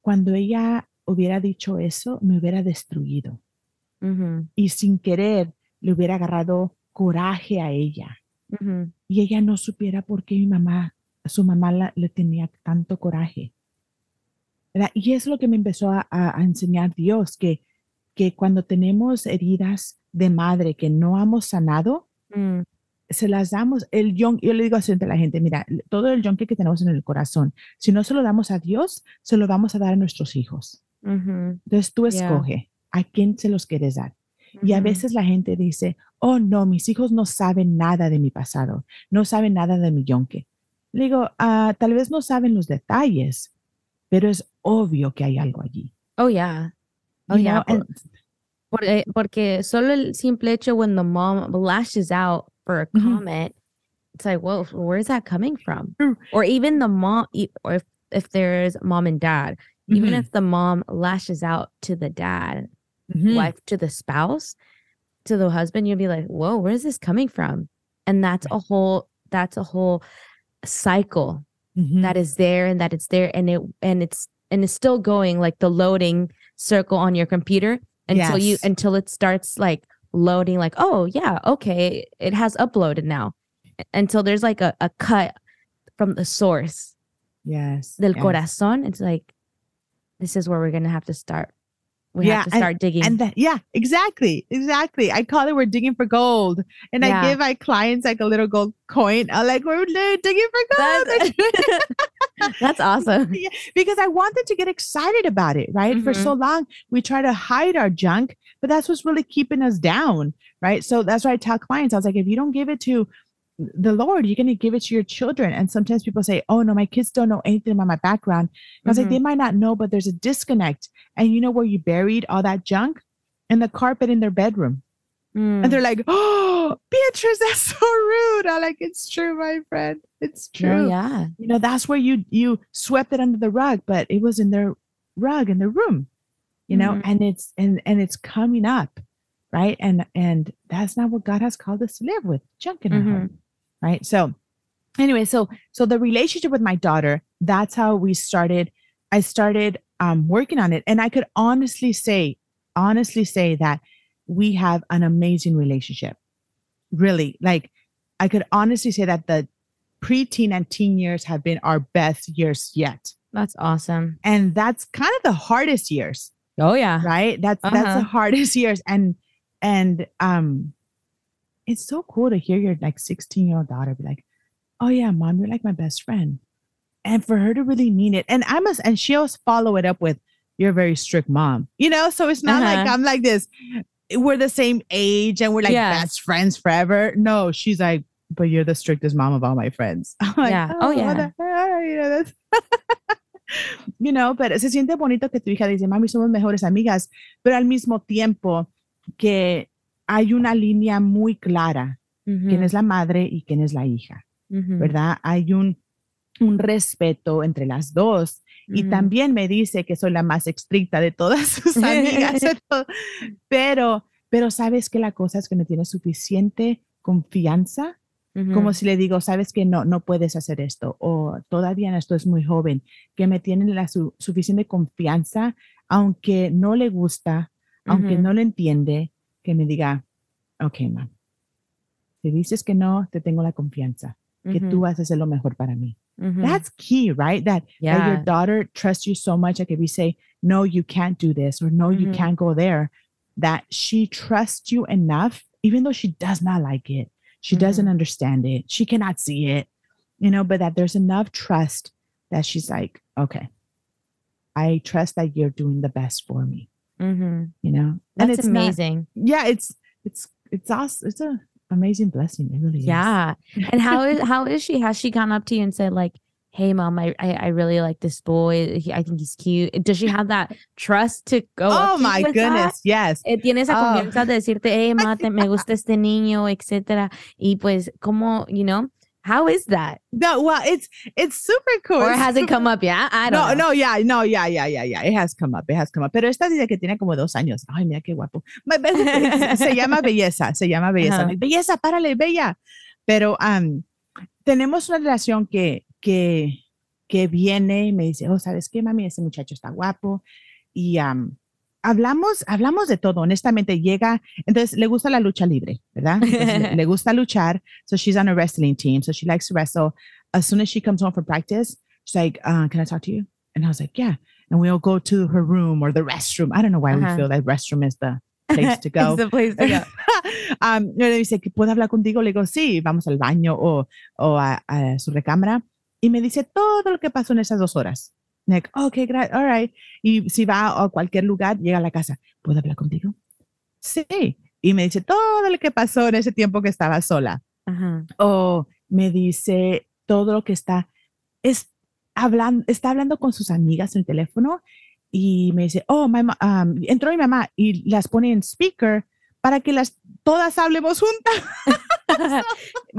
cuando ella hubiera dicho eso, me hubiera destruido Y sin querer le hubiera agarrado coraje a ella y ella no supiera por qué mi mamá, su mamá la- le tenía tanto coraje. ¿verdad? Y es lo que me empezó a, a- enseñar Dios, que, que cuando tenemos heridas de madre que no hemos sanado, Mm. se las damos, el yonke, yo le digo así a la gente, mira, todo el yonke que tenemos en el corazón, si no se lo damos a Dios, se lo vamos a dar a nuestros hijos. Entonces tú Yeah. escoge a quién se los quieres dar. Y a veces la gente dice, oh no, mis hijos no saben nada de mi pasado, no saben nada de mi yonke. Le digo, "Ah, tal vez no saben los detalles, pero es obvio que hay algo allí. Oh, yeah. Oh, You yeah. know, and- Porque, porque solo el simple hecho when the mom lashes out for a comment, it's like, whoa, where's that coming from? Or even the mom, e- or if, if there's mom and dad, even if the mom lashes out to the dad, mhm. wife to the spouse, to the husband, you'll be like, whoa, where is this coming from? And that's a whole that's a whole cycle Mhm. that is there and that it's there and it and it's and it's still going like the loading circle on your computer until you until it starts like loading like oh yeah okay it has uploaded now until there's like a, a cut from the source yes. del yes. corazón it's like this is where we're gonna have to start we Yeah, have to start digging And that, yeah, exactly, exactly. I call it we're digging for gold, and Yeah. I give my clients like a little gold coin. I'm like, we're digging for gold That's- that's awesome Yeah, because I want them to get excited about it, right? For Mhm. so long, we try to hide our junk, but that's what's really keeping us down, right? So that's why I tell clients, I was like, if you don't give it to the Lord, you're going to give it to your children. And sometimes people say, oh, no, my kids don't know anything about my background. I was like, Mhm. they might not know, but there's a disconnect. And you know where you buried all that junk? In the carpet in their bedroom. Mm. And they're like, oh, Beatrice, that's so rude. I'm like, it's true, my friend. It's true yeah you know that's where you you swept it under the rug but it was in their rug in their room you know Mhm. and it's and and it's coming up right and and that's not what god has called us to live with junk in our heart right? So anyway so so the relationship with my daughter that's how we started. I started um working on it. And i could honestly say honestly say that we have an amazing relationship. Really like i could honestly say that the preteen and teen years have been our best years yet. That's awesome. And that's kind of the hardest years. Oh yeah. Right? That's that's Uh-huh. the hardest years. And and um it's so cool to hear your like 16 year old daughter be like oh yeah mom you're like my best friend and for her to really mean it and i must and she'll follow it up with you're a very strict mom you know so it's not like Uh-huh. i'm like this we're the same age and we're like Yes. best friends forever no she's like but you're the strictest mom of all my friends like, Yeah. Oh, what yeah. you know you know, pero se siente bonito que tu hija dice, mami, somos mejores amigas, pero al mismo tiempo que hay una línea muy clara, quién es la madre y quién es la hija, ¿verdad? Hay un, un respeto entre las dos. Y también me dice que soy la más estricta de todas sus amigas, todo. pero, pero sabes que la cosa es que no tienes suficiente confianza como si le digo, sabes que no, no puedes hacer esto, o todavía esto es muy joven, que me tienen la su- suficiente confianza, aunque no le gusta, aunque no le entiende, que me diga, ok, mam, si dices que no, te tengo la confianza, que Mhm, tú vas a hacer lo mejor para mí. mhm. That's key, right? That, that your daughter trusts you so much, like if we say, no, you can't do this, or no, you Mhm. can't go there, that she trusts you enough, even though she does not like it, she doesn't understand it, she cannot see it, you know, but that there's enough trust that she's like, okay, I trust that you're doing the best for me, Mhm. you know, that's it's not- amazing yeah, it's it's it's us. It's a amazing blessing. It really is. Yeah. And how is how is she? Has she gone up to you and said like, "Hey, mom, I I, I really like this boy. He- I think he's cute." Does she have that trust to go? Oh my with that? goodness, yes. Eh, tiene esa Oh. confianza de decirte, hey, ma, te- me gusta este niño, etcétera. Y pues, ¿cómo, you know, how is that? No, well, it's it's super cool. Or has it come up yet? I No, don't know. no, yeah, no, yeah, yeah, yeah, yeah. It has come up. It has come up. Pero esta dice que tiene como dos años. Ay, mira qué guapo. Se- llama belleza, se llama belleza. Ajá. Belleza, párale, bella. Pero am, tenemos una relación que, que, que viene y me dice, oh, ¿sabes qué, mami? Ese muchacho está guapo. Y am, hablamos, hablamos de todo. Honestamente, llega, entonces le gusta la lucha libre, ¿verdad? Le, le gusta luchar. So she's on a wrestling team. So she likes to wrestle. As soon as she comes home from practice, she's like, uh, can I talk to you? And I was like, yeah. And we'll go to her room or the restroom. I don't know why we feel that restroom is the place to go. It's the place to go. um, le dice, ¿que ¿puedo hablar contigo? Le digo, sí, vamos al baño o, o a, a su recámara. Y me dice todo lo que pasó en esas dos horas. Like, okay, great, all right. Y si va a cualquier lugar, llega a la casa, ¿puedo hablar contigo? Sí. Y me dice todo lo que pasó en ese tiempo que estaba sola. Ajá. O me dice todo lo que está, es hablando, está hablando con sus amigas en el teléfono y me dice, oh, my um, entró mi mamá y las pone en speaker para que las todas hablemos juntas.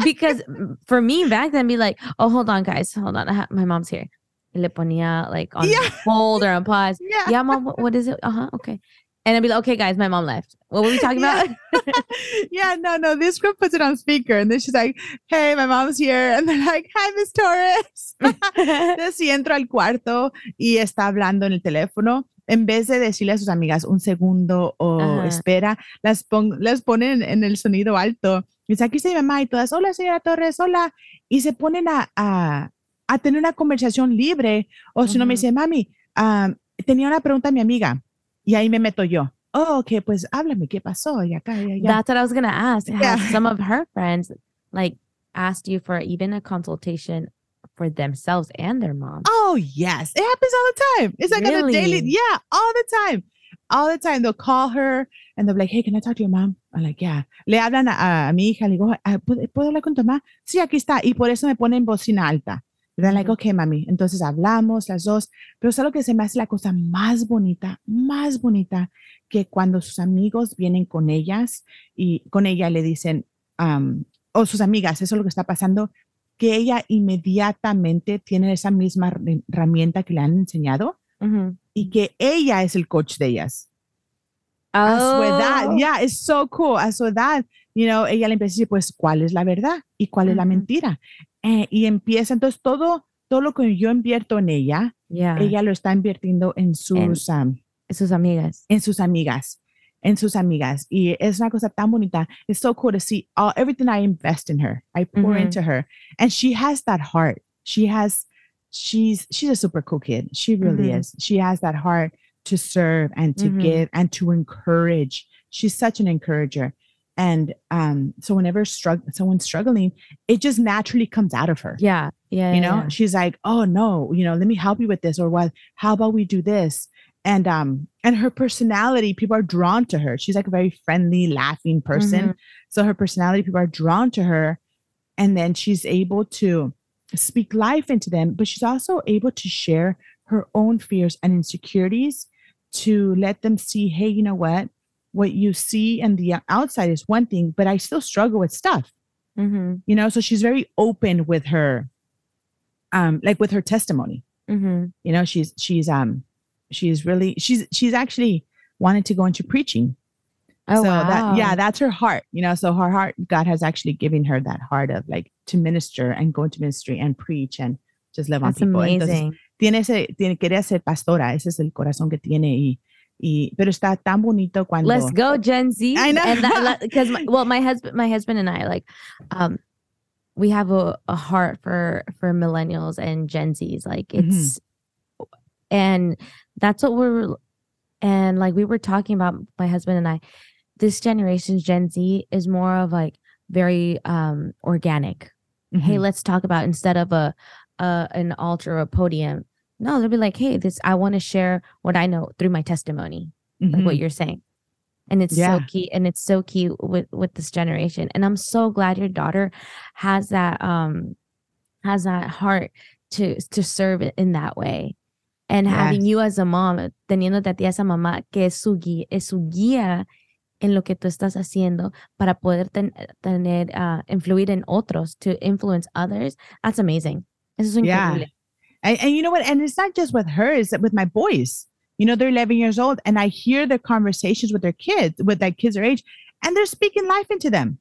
because mm, for me back then, be like, oh, hold on, guys, hold on, my mom's here. Le ponía like on Yeah. hold or on pause. Yeah. Yeah, mom, what, is it? Uh huh. Okay. And I'd be like, okay, guys, my mom left. What were we talking Yeah. about? yeah, no, no. This girl puts it on speaker, and then she's like, "Hey, my mom's here," and they're like, "Hi, Miss Torres." Entonces, si entro al cuarto y está hablando en el teléfono, en vez de decirle a sus amigas un segundo o espera, las, pon- las ponen en el sonido alto. Y dice, aquí está mi mamá y todas, hola, señora Torres, hola. Y se ponen a, a, a tener una conversación libre. O si no me Ujú. dice, mami, ah, tenía una pregunta a mi amiga. Y ahí me meto yo. Oh, ok, pues háblame, ¿qué pasó? Y acá, y allá. That's what I was gonna ask. Yeah. Some of her friends like asked you for even a consultation for themselves and their mom? Oh, yes. It happens all the time. It's like on a daily, Really? yeah, all the time. All the time. They'll call her and they'll be like, hey, can I talk to your mom? I'm like, yeah. Le hablan a, a mi hija, le digo, "Ah, ¿puedo, ¿puedo hablar con tu mamá? Sí, aquí está. Y por eso me ponen bocina alta. Y they're like, okay, mami. Entonces hablamos las dos. Pero es algo que se me hace la cosa más bonita, más bonita, que cuando sus amigos vienen con ellas y con ella le dicen, um, o sus amigas, eso es lo que está pasando, que ella inmediatamente tiene esa misma her- herramienta que le han enseñado Mhm. y que ella es el coach de ellas. A su edad, Oh. yeah, it's so cool. A su edad, you know, ella le empieza a decir, pues, ¿cuál es la verdad y cuál es la mentira? Eh, y empieza, entonces, todo, todo lo que yo invierto en ella, Yeah. ella lo está invirtiendo en sus, um, Sus amigas. en sus amigas, en sus amigas. Y es una cosa tan bonita. It's so cool to see all, everything I invest in her, I pour Mhm. into her. And she has that heart. She has, she's, she's a super cool kid. She really Mhm. is. She has that heart to serve and to Mhm. give and to encourage. She's such an encourager. And um, so whenever strugg- someone's struggling, it just naturally comes out of her Yeah. Yeah. you know yeah. she's like oh no you know let me help you with this or what how about we do this and um and her personality people are drawn to her she's like a very friendly laughing person Mhm. so her personality people are drawn to her and then she's able to speak life into them but she's also able to share her own fears and insecurities to let them see hey you know what what you see and the outside is one thing but i still struggle with stuff Mhm. you know so she's very open with her um like with her testimony Mhm. you know she's she's um she's really she's she's actually wanted to go into preaching Oh so wow. that yeah that's her heart you know so her heart god has actually given her that heart of like to minister and go into ministry and preach and just love on That's people Entonces, amazing. tiene ese tiene quería ser pastora ese es el corazón que tiene y y pero está tan bonito cuando Let's go, Gen Z. I know. And that because well, my husband, my husband and I like, um, we have a, a heart for for millennials and Gen Zs. Like Mhm. it's, and that's what we're, and like we were talking about, my husband and I, this generation's Gen Z is more of like very um organic. Hey, Mhm. let's talk about instead of a, a an altar or a podium. No, they'll be like, hey, this I want to share what I know through my testimony like Mhm. what you're saying and it's Yeah. so key and it's so key with with this generation and i'm so glad your daughter has that um has that heart to to serve it in that way and having you as a mom teniéndote a ti esa mamá que es su guía es su guía en lo que tú estás haciendo para poder ten- tener ah, influir en otros to influence others that's amazing eso es Yeah. And, and you know what? And it's not just with her, it's with my boys. You know, they're 11 years old, and I hear their conversations with their kids, with their kids their age, and they're speaking life into them.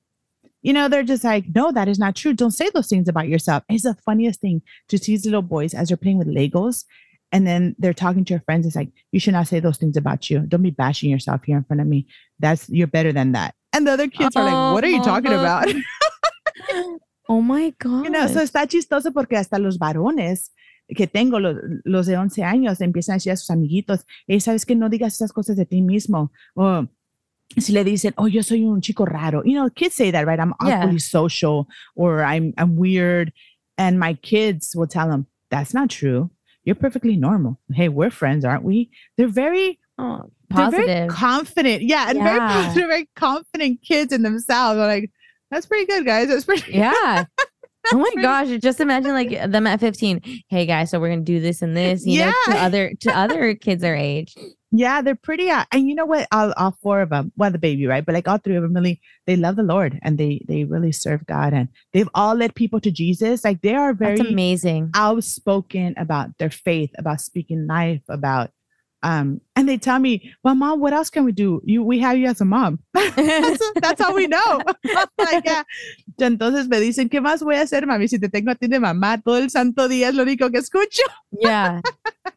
You know, they're just like, no, that is not true. Don't say those things about yourself. It's the funniest thing to see these little boys as they're playing with Legos. And then they're talking to your friends. It's like, you should not say those things about you. Don't be bashing yourself here in front of me. That's you're better than that. And the other kids are like, what are you talking Oh, about? oh my god You know, so está chistoso porque hasta los varones que tengo, los, los de 11 años, empiezan a decir a sus amiguitos, hey, sabes que no digas esas cosas de ti mismo. O si le dicen, oh, yo soy un chico raro. You know, kids say that, right? I'm Yeah. awfully social or I'm, I'm weird. And my kids will tell them, that's not true. You're perfectly normal. Hey, we're friends, aren't we? They're very oh, they're very positive confident. Yeah, and very positive, very confident kids in themselves. I'm like, that's pretty good, guys. That's pretty Yeah. Oh my gosh! Just imagine like them at 15. Hey guys, so we're gonna do this and this, you know, to Yeah. other to other kids their age. Yeah, they're pretty. Uh, and you know what? All, all four of them, well, the baby, right? But like all three of them, really, they love the Lord and they they really serve God, and they've all led people to Jesus. Like they are That's very amazing. outspoken about their faith, about speaking life, about um, and they tell me, "Well, mom, what else can we do? You, we have you as a mom. that's, that's all we know." like, yeah. Entonces me dicen, ¿qué más voy a hacer, mami? Si te tengo a ti de mamá todo el santo día es lo único que escucho. yeah.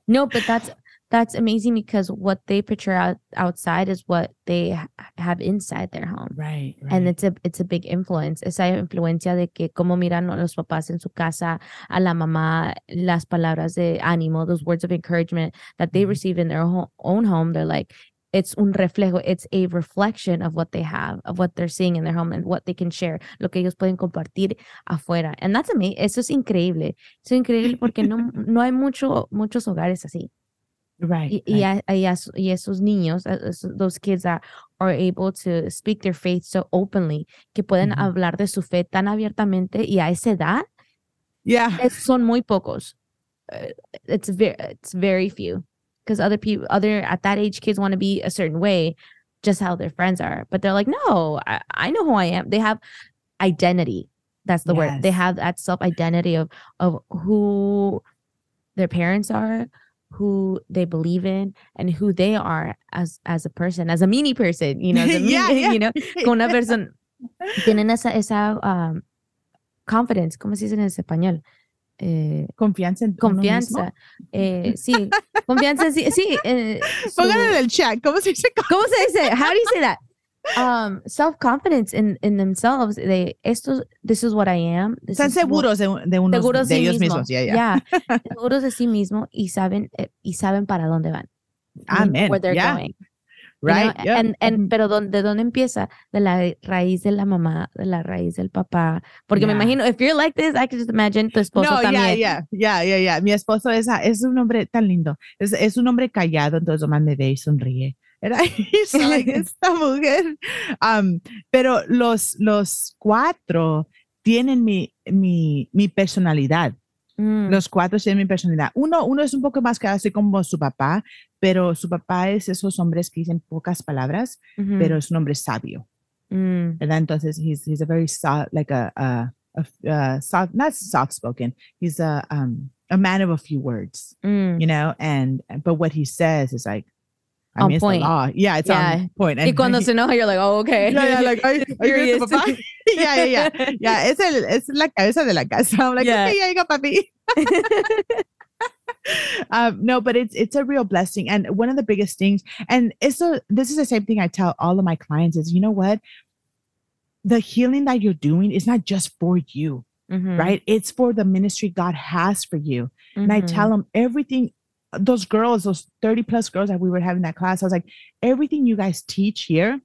No, but that's that's amazing because what they picture out, outside is what they ha- have inside their home. Right, right. And it's a it's a big influence. Esa influencia de que cómo miran a los papás en su casa, a la mamá, las palabras de ánimo, those words of encouragement that they Mhm. receive in their ho- own home. They're like, it's un reflejo. It's a reflection of what they have, of what they're seeing in their home and what they can share, lo que ellos pueden compartir afuera. And that's amazing. Eso es increíble. Eso es increíble porque no, no hay mucho, muchos hogares así. Right. Y, y, a- y as- y esos niños, those kids that are able to speak their faith so openly, que pueden Ujú. hablar de su fe tan abiertamente y a esa edad, yeah. es- son muy pocos. Uh, It's very, it's very few. Because other people, other at that age, kids want to be a certain way, just how their friends are. But they're like, no, I, I know who I am. They have identity. That's the word. They have that self identity of of who their parents are, who they believe in, and who they are as as a person, as a mini person. You know, as mini- Yeah, yeah. you know, con una persona tienen esa esa um, confidence. ¿Cómo se dice en español? Eh, Confianza en confianza. Eh, sí, confianza, sí, sí. eh, su- Pónganlo en el chat. ¿Cómo se dice? ¿Cómo se dice? How do you say that? Um, self confidence in in themselves. They esto this is what I am. This Están is what- seguros de, de unos seguros de sí ellos mismo. mismos. Yeah, yeah. Yeah, seguros de sí mismo y saben eh, y saben para dónde van. Amen. Where they're Yeah. going. you know? Right. yeah. And and pero de dónde empieza de la raíz de la mamá, de la raíz del papá, porque me imagino if you're like this, I can just imagine tu esposo No, yeah, también. yeah, yeah, yeah, yeah. Mi esposo es, es un hombre tan lindo. Es, es un hombre callado, entonces nomás me ve y sonríe. Era like, esta mujer. Um, pero los, los cuatro tienen mi, mi, mi personalidad. Mm, Los cuatro tienen mi personalidad. Uno, uno es un poco más que así como su papá, pero su papá es esos hombres que dicen pocas palabras, ujú, pero es un hombre sabio. mm, ¿verdad? Entonces, he's, he's a very soft, like a, a, a, uh, soft, not soft spoken. He's a, um, a man of a few words, mm. you know, and, but what he says is like, I On it's point. Yeah, it's Yeah. on point. Y cuando he- se enoja, you're like, oh, okay. yeah, yeah, like, are, are you the papá? yeah, yeah, yeah. Yeah, es, el, es la cabeza de la casa. I'm like, Yeah. okay, yeah, you go, papi. um, no, but it's it's a real blessing. And one of the biggest things, and it's a, this is the same thing I tell all of my clients is, you know what? The healing that you're doing is not just for you, Mhm, right? It's for the ministry God has for you. And I tell them everything, those girls, those 30 plus girls that we were having that class, I was like, everything you guys teach here,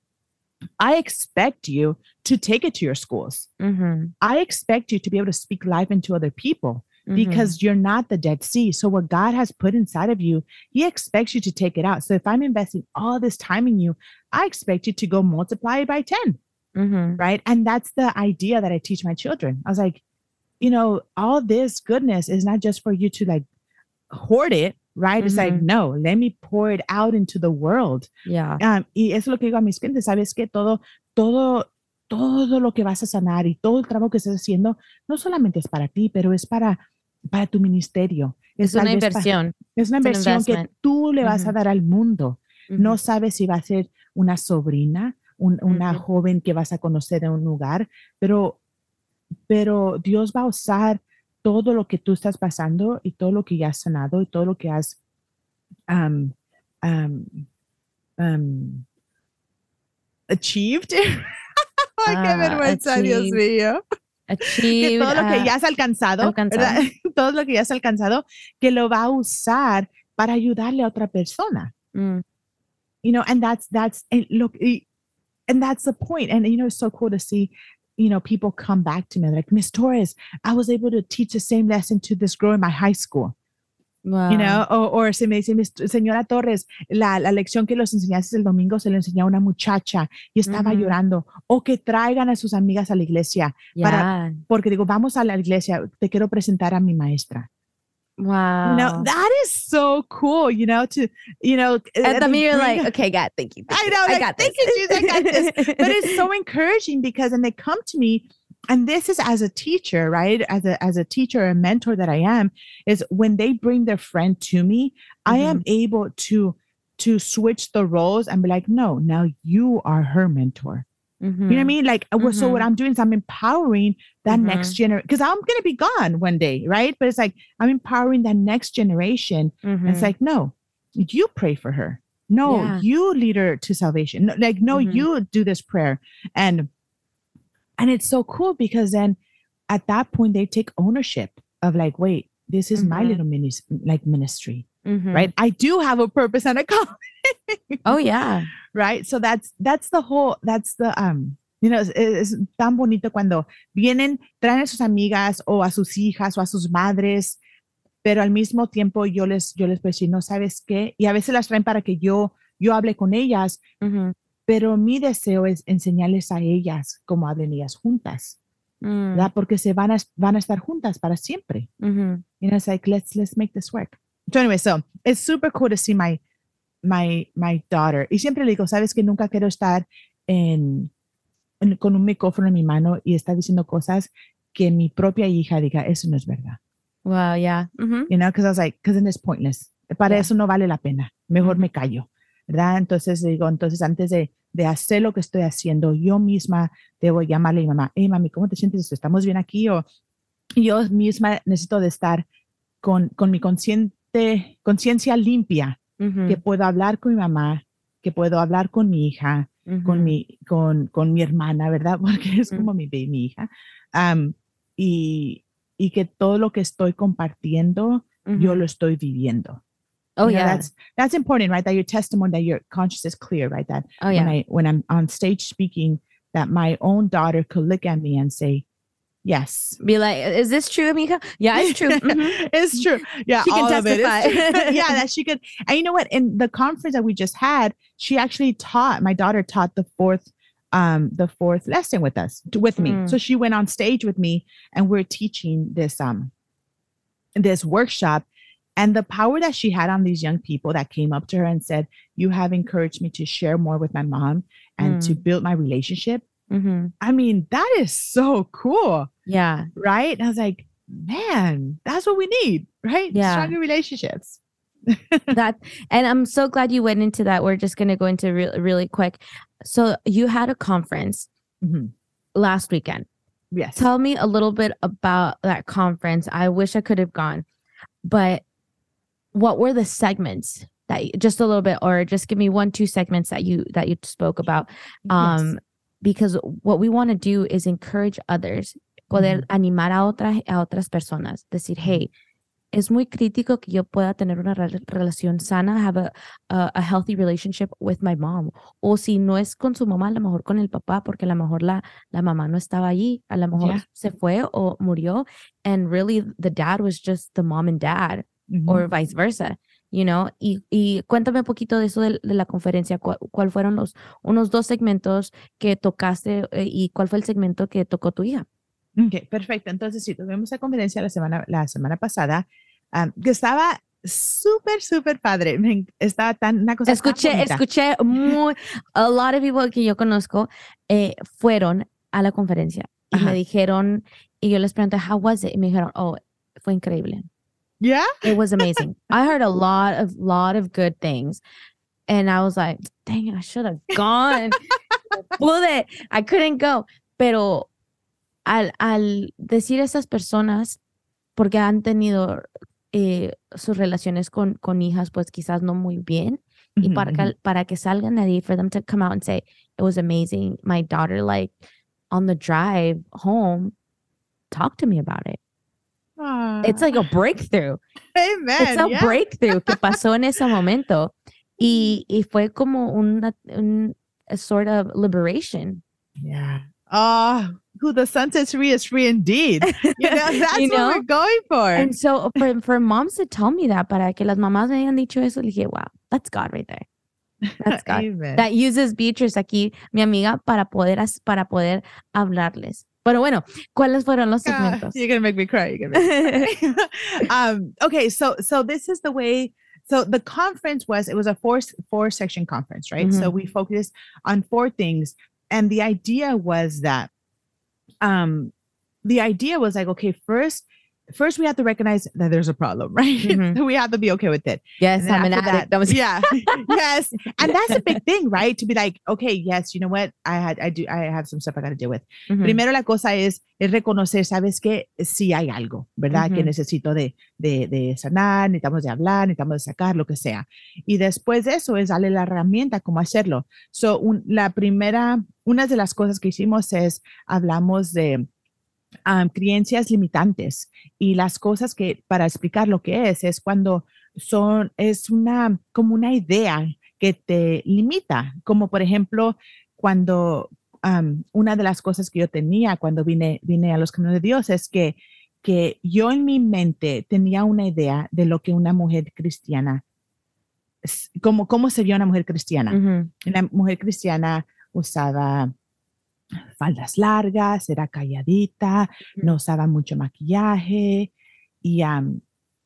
I expect you to take it to your schools. Mhm, I expect you to be able to speak life into other people mhm. because you're not the Dead Sea. So, what God has put inside of you, He expects you to take it out. So, if I'm investing all this time in you, I expect you to go multiply it by 10, Mhm, right? And that's the idea that I teach my children. I was like, you know, all this goodness is not just for you to like hoard it, right? It's like, no, let me pour it out into the world. Yeah. Um, y eso es lo que digo a mis clientes, sabes que todo, todo, todo lo que vas a sanar y todo el trabajo que estás haciendo, no solamente es para ti, pero es para, para tu ministerio. Es tal una inversión. es una es un inversión que tú le vas a Ujú. dar al mundo. No Ujú, sabes si va a ser una sobrina, un- una joven que vas a conocer en un lugar, pero, pero Dios va a usar todo lo que tú estás pasando y todo lo que ya has sanado y todo lo que has um, um, um, achieved. Ay, qué Ah, vergüenza, Dios achieved, mío. que achieved, todo lo que ah, ya has alcanzado, ¿verdad? todo lo que ya has alcanzado, que lo va a usar para ayudarle a otra persona. mm, You know, and that's that's and look, y- and that's the point. And you know, it's so cool to see, you know, people come back to me like, Miss Torres, I was able to teach the same lesson to this girl in my high school. You know, wow. or, or se me dice, "Miss- señora Torres, la, la lección que los enseñaste el domingo se le enseñó a una muchacha y estaba llorando. O que traigan a sus amigas a la iglesia, para- porque digo, vamos a la iglesia, te quiero presentar a mi maestra. Wow. You know, that is so cool, you know, to, you know, and uh, to then you're like, okay, God, thank you. thank I you, know, I got thank this. you, Jesus, I got this. but it's so encouraging because and they come to me and this is as a teacher right as a as a teacher a mentor that i am is when they bring their friend to me i am mm-hmm. able to to switch the roles and be like, no, now you are her mentor. You know what I Mhm. mean? Like, uh, so what Mhm. I'm doing is I'm empowering that Mhm. next generation because I'm going to be gone one day, right? But it's like I'm empowering that next generation. And it's Mhm. like, no, you pray for her. No, Yeah. you lead her to salvation. No, like, no, you do this prayer. And and it's so cool because then at that point they take ownership of like, wait, this is my little minis- like ministry, Mhm. right? I do have a purpose and a calling Oh yeah. right so that's that's the whole that's the um you know es, es tan bonito cuando vienen traen a sus amigas o a sus hijas o a sus madres pero al mismo tiempo yo les yo les puedo decir no sabes qué y a veces las traen para que yo yo hable con ellas Mhm. pero mi deseo es enseñarles a ellas cómo hablen ellas juntas Mm. ¿verdad? porque se van a van a estar juntas para siempre Mhm. you know it's like let's let's make this work so anyway so it's super cool to see my my my daughter y siempre le digo sabes que nunca quiero estar en, en- con un micrófono en mi mano y estar diciendo cosas que mi propia hija diga eso no es verdad Wow. Yeah. Mhm. you know because I was like because then it's pointless para Yeah. eso no vale la pena mejor Ujú. me callo verdad entonces digo entonces antes de de hacer lo que estoy haciendo yo misma debo llamarle a mi mamá hey mami cómo te sientes estamos bien aquí o yo misma necesito de estar con, con mi consciente conciencia limpia Mhm. que puedo hablar con mi mamá que puedo hablar con mi hija con Mhm. mi con, con mi hermana verdad porque es Mm. como mi mi hija Am, y y que todo lo que estoy compartiendo yo lo estoy viviendo Oh You know, yeah. that's that's important right that your testimony that your conscience is clear right that Oh when yeah. i when i'm on stage speaking that my own daughter could look at me and say yes Be like, is this true, amiga? Yeah, it's true. Mhm. it's true. Yeah, She can all of it yeah, that she could. And you know what? In the conference that we just had, she actually taught. My daughter taught the fourth, um, the fourth lesson with us, with me. Mm. So she went on stage with me, and we're teaching this um, this workshop. And the power that she had on these young people that came up to her and said, "You have encouraged me to share more with my mom and to build my relationship." Mhm. I mean, that is so cool Yeah. right? And I was like, man, that's what we need, right? Yeah. Stronger relationships. that and i'm so glad you went into that we're just going to go into re- really quick so you had a conference Mhm. last weekend Yes. tell me a little bit about that conference i wish i could have gone but what were the segments that you, just a little bit or just give me one two segments that you that you spoke about um because what we want to do is encourage others poder animar a otras a otras personas decir hey es muy crítico que yo pueda tener una rel- relación sana have a, a, a healthy relationship with my mom o si no es con su mamá a lo mejor con el papá porque a lo mejor la la mamá no estaba allí a lo mejor Yeah. se fue o murió and really the dad was just the mom and dad Mhm. or vice versa, you know. Y, y cuéntame un poquito de eso de, de la conferencia, cuál, cuál fueron los unos dos segmentos que tocaste eh, y cuál fue el segmento que tocó tu hija. Ok, perfecto. Entonces, sí, tuvimos la conferencia la semana, la semana pasada, um, que estaba súper, súper padre. Me estaba tan, una cosa Escuché, escuché muy, a lot of people que yo conozco eh, fueron a la conferencia y Ajá. me dijeron, y yo les pregunté, how was it? Y me dijeron, oh, fue increíble. Yeah? It was amazing. I heard a lot of lot of good things. And I was like, dang it, I should have gone. Pude. I couldn't go. Pero al, al decir esas personas, porque han tenido eh, sus relaciones con, con hijas, pues quizás no muy bien, y para, que, para que salgan de ahí, for them to come out and say, it was amazing. My daughter, like, on the drive home, talked to me about it. It's Ah, like a breakthrough. amen. It's a yeah. breakthrough que pasó en ese momento. Y, y fue como una, un a sort of liberation. Yeah. Oh, who the sun sets free is free indeed. You know, that's You what we're going for. And so for, for moms to tell me that, para que las mamás me hayan dicho eso, dije, wow, that's God right there. That's God. Amen. That uses Beatrice aquí, mi amiga, para poder, para poder hablarles. Pero bueno, ¿cuáles fueron los Ah, segmentos? you're gonna make me cry. You're gonna make me cry. um, okay, so so this is the way. So the conference was it was a four four section conference, right? So we focused on four things, and the idea was that, um, the idea was like, okay, first first we have to recognize that there's a problem, right? Mhm. we have to be okay with it. Yes, I'm an addict. That was yeah, yes, and that's a big thing, right? To be like, okay, yes, you know what, I had, I do, I have some stuff I got to deal with. Mhm. Primero la cosa es, es reconocer, sabes que sí hay algo, ¿verdad? Que Ujú. necesito de, de, de sanar, necesitamos de hablar, necesitamos de sacar, lo que sea. Y después de eso es darle la herramienta cómo hacerlo. So, un- la primera, una de las cosas que hicimos es, hablamos de um, creencias limitantes. Y las cosas que, para explicar lo que es, es cuando son, es una, como una idea que te limita, como por ejemplo, cuando um, una de las cosas que yo tenía cuando vine, vine a los caminos de Dios es que, que yo en mi mente tenía una idea de lo que una mujer cristiana, como, cómo sería una mujer cristiana. La mujer cristiana usaba faldas largas, era calladita, no usaba mucho maquillaje y,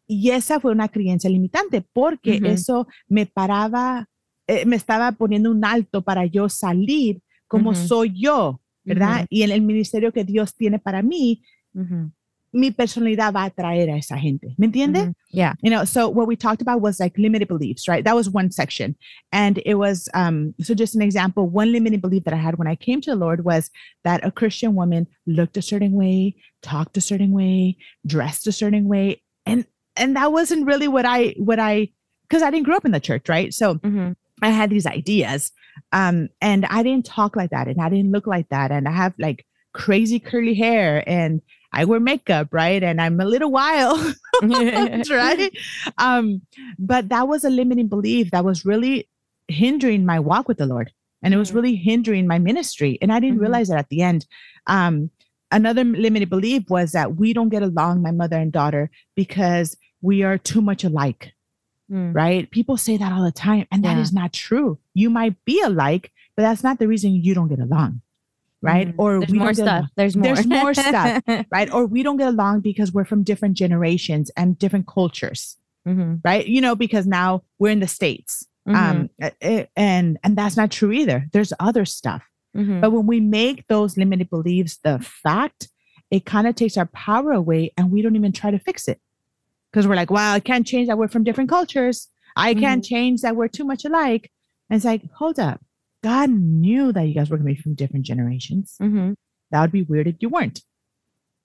y esa fue una creencia limitante porque eso me paraba, eh, me estaba poniendo un alto para yo salir como soy yo, ¿verdad? Y en el ministerio que Dios tiene para mí. Mi personalidad va a atraer a esa gente, ¿me entiende? Mhm. Yeah. you know so what we talked about was like limited beliefs right that was one section and it was um so just an example one limiting belief that i had when i came to the lord was that a christian woman looked a certain way talked a certain way dressed a certain way and and that wasn't really what i what i because i didn't grow up in the church right so Mhm. I had these ideas. Um, and I didn't talk like that and I didn't look like that. And I have like crazy curly hair and I wear makeup, right? And I'm a little wild, right? Um, but that was a limiting belief that was really hindering my walk with the Lord. And it was Mhm. really hindering my ministry. And I didn't Mhm. realize that at the end. Um, another limited belief was that we don't get along, my mother and daughter, because we are too much alike Mm. right? People say that all the time, and that Yeah. is not true. You might be alike, but that's not the reason you don't get along, right? Mhm. Or There's we more get stuff. There's more. There's more stuff. right? Or we don't get along because we're from different generations and different cultures, Mhm. right? You know, because now we're in the states, um, uh, uh, and and that's not true either. There's other stuff, Mhm. but when we make those limited beliefs the fact, it kind of takes our power away, and we don't even try to fix it because we're like, "Wow, I can't change that we're from different cultures. I can't change that we're too much alike." And it's like, hold up, God knew that you guys were going to be from different generations. Mhm. That would be weird if you weren't,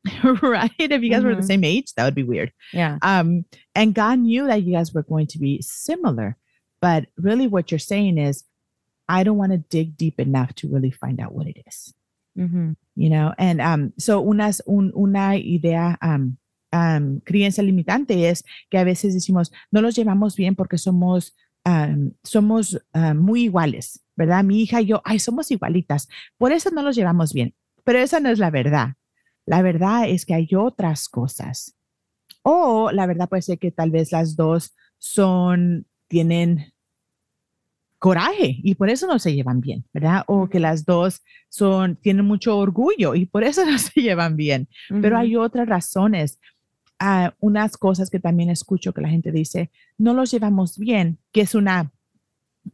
right? If you guys were the Mhm. same age, that would be weird. Yeah. Um, and God knew that you guys were going to be similar. But really, what you're saying is, I don't want to dig deep enough to really find out what it is Mhm. you know and um so unas un, una idea um um creencia limitante es que a veces decimos no los llevamos bien porque somos um, somos muy iguales verdad mi hija y yo ay somos igualitas por eso no los llevamos bien pero esa no es la verdad la verdad es que hay otras cosas o la verdad puede ser que tal vez las dos son tienen coraje y por eso no se llevan bien, ¿verdad? O que las dos son, tienen mucho orgullo y por eso no se llevan bien. Pero hay otras razones. Ah, unas cosas que también escucho que la gente dice, no los llevamos bien, que es una,